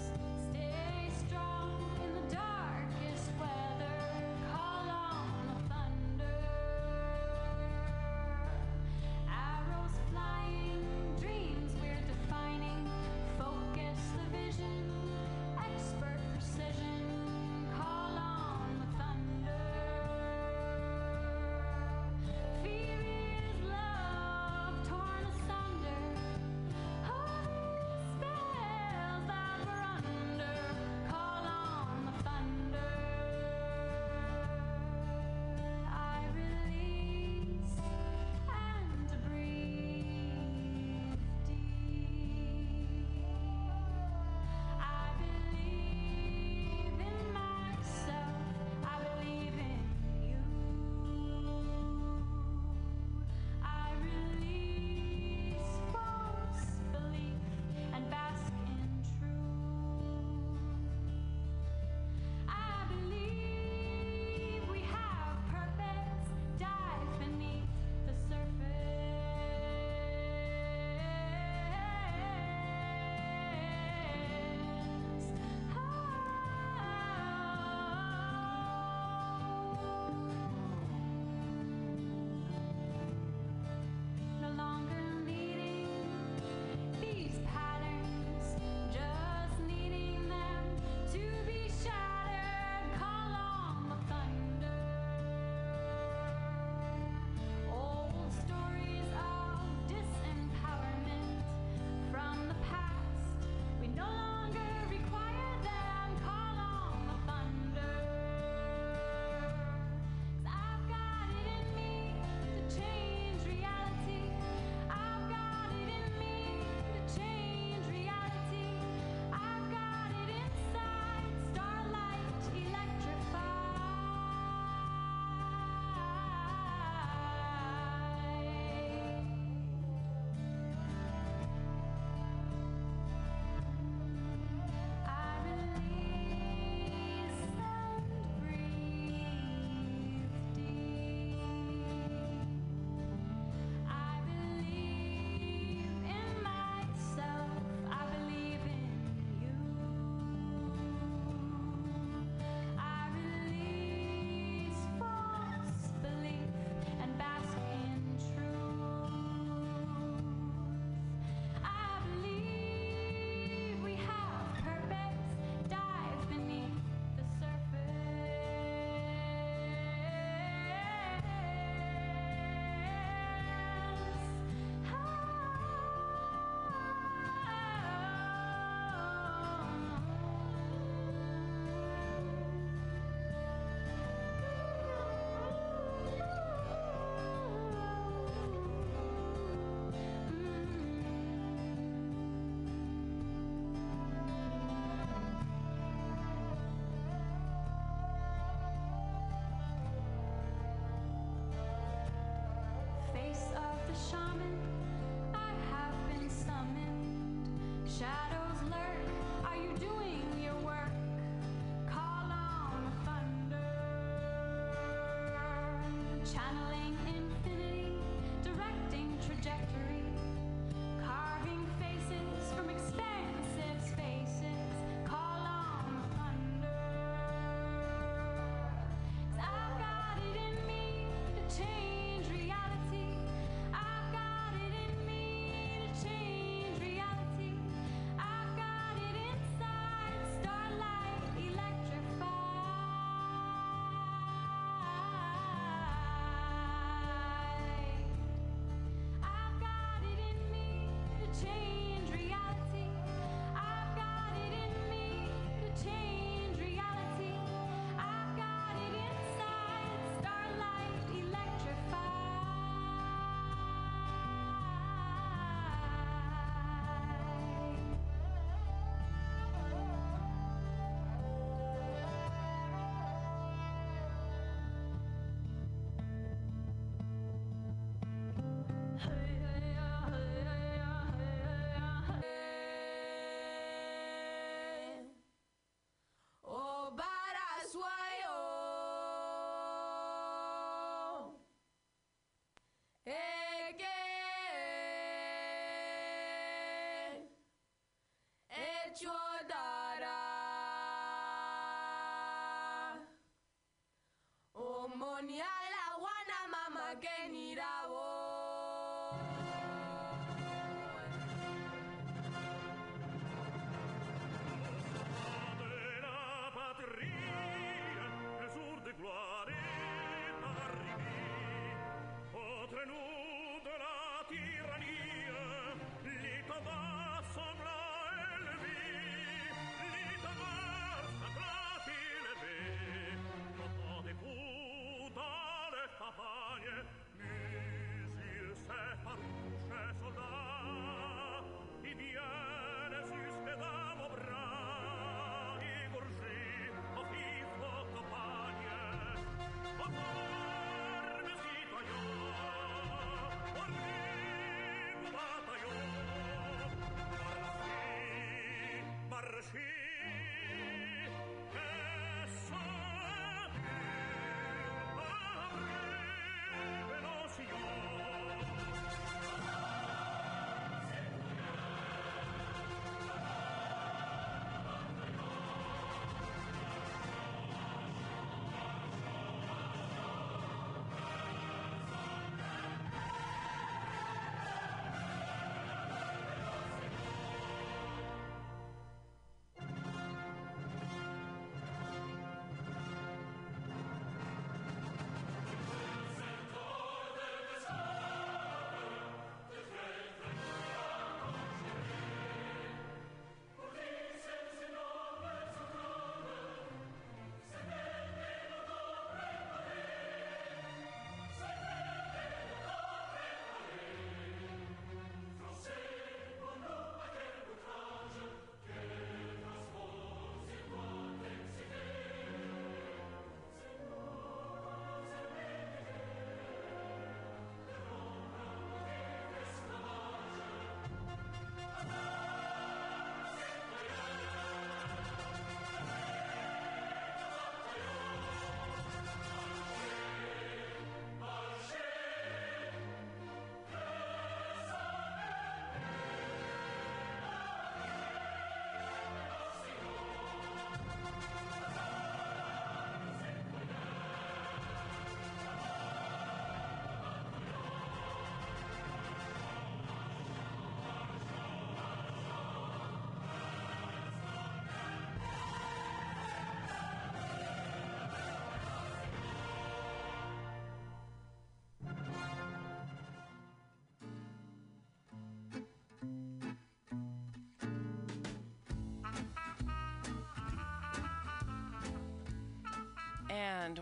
And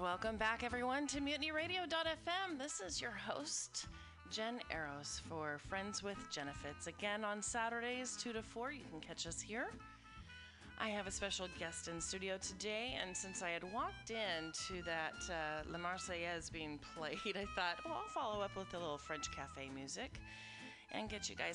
welcome back, everyone, to MutinyRadio.fm. This is your host, Jen Eros, for Friends with Genefits. Again, on Saturdays, 2 to 4, you can catch us here. I have a special guest in studio today, and since I had walked in to that uh, La Marseillaise being played, I thought, well, I'll follow up with a little French cafe music and get you guys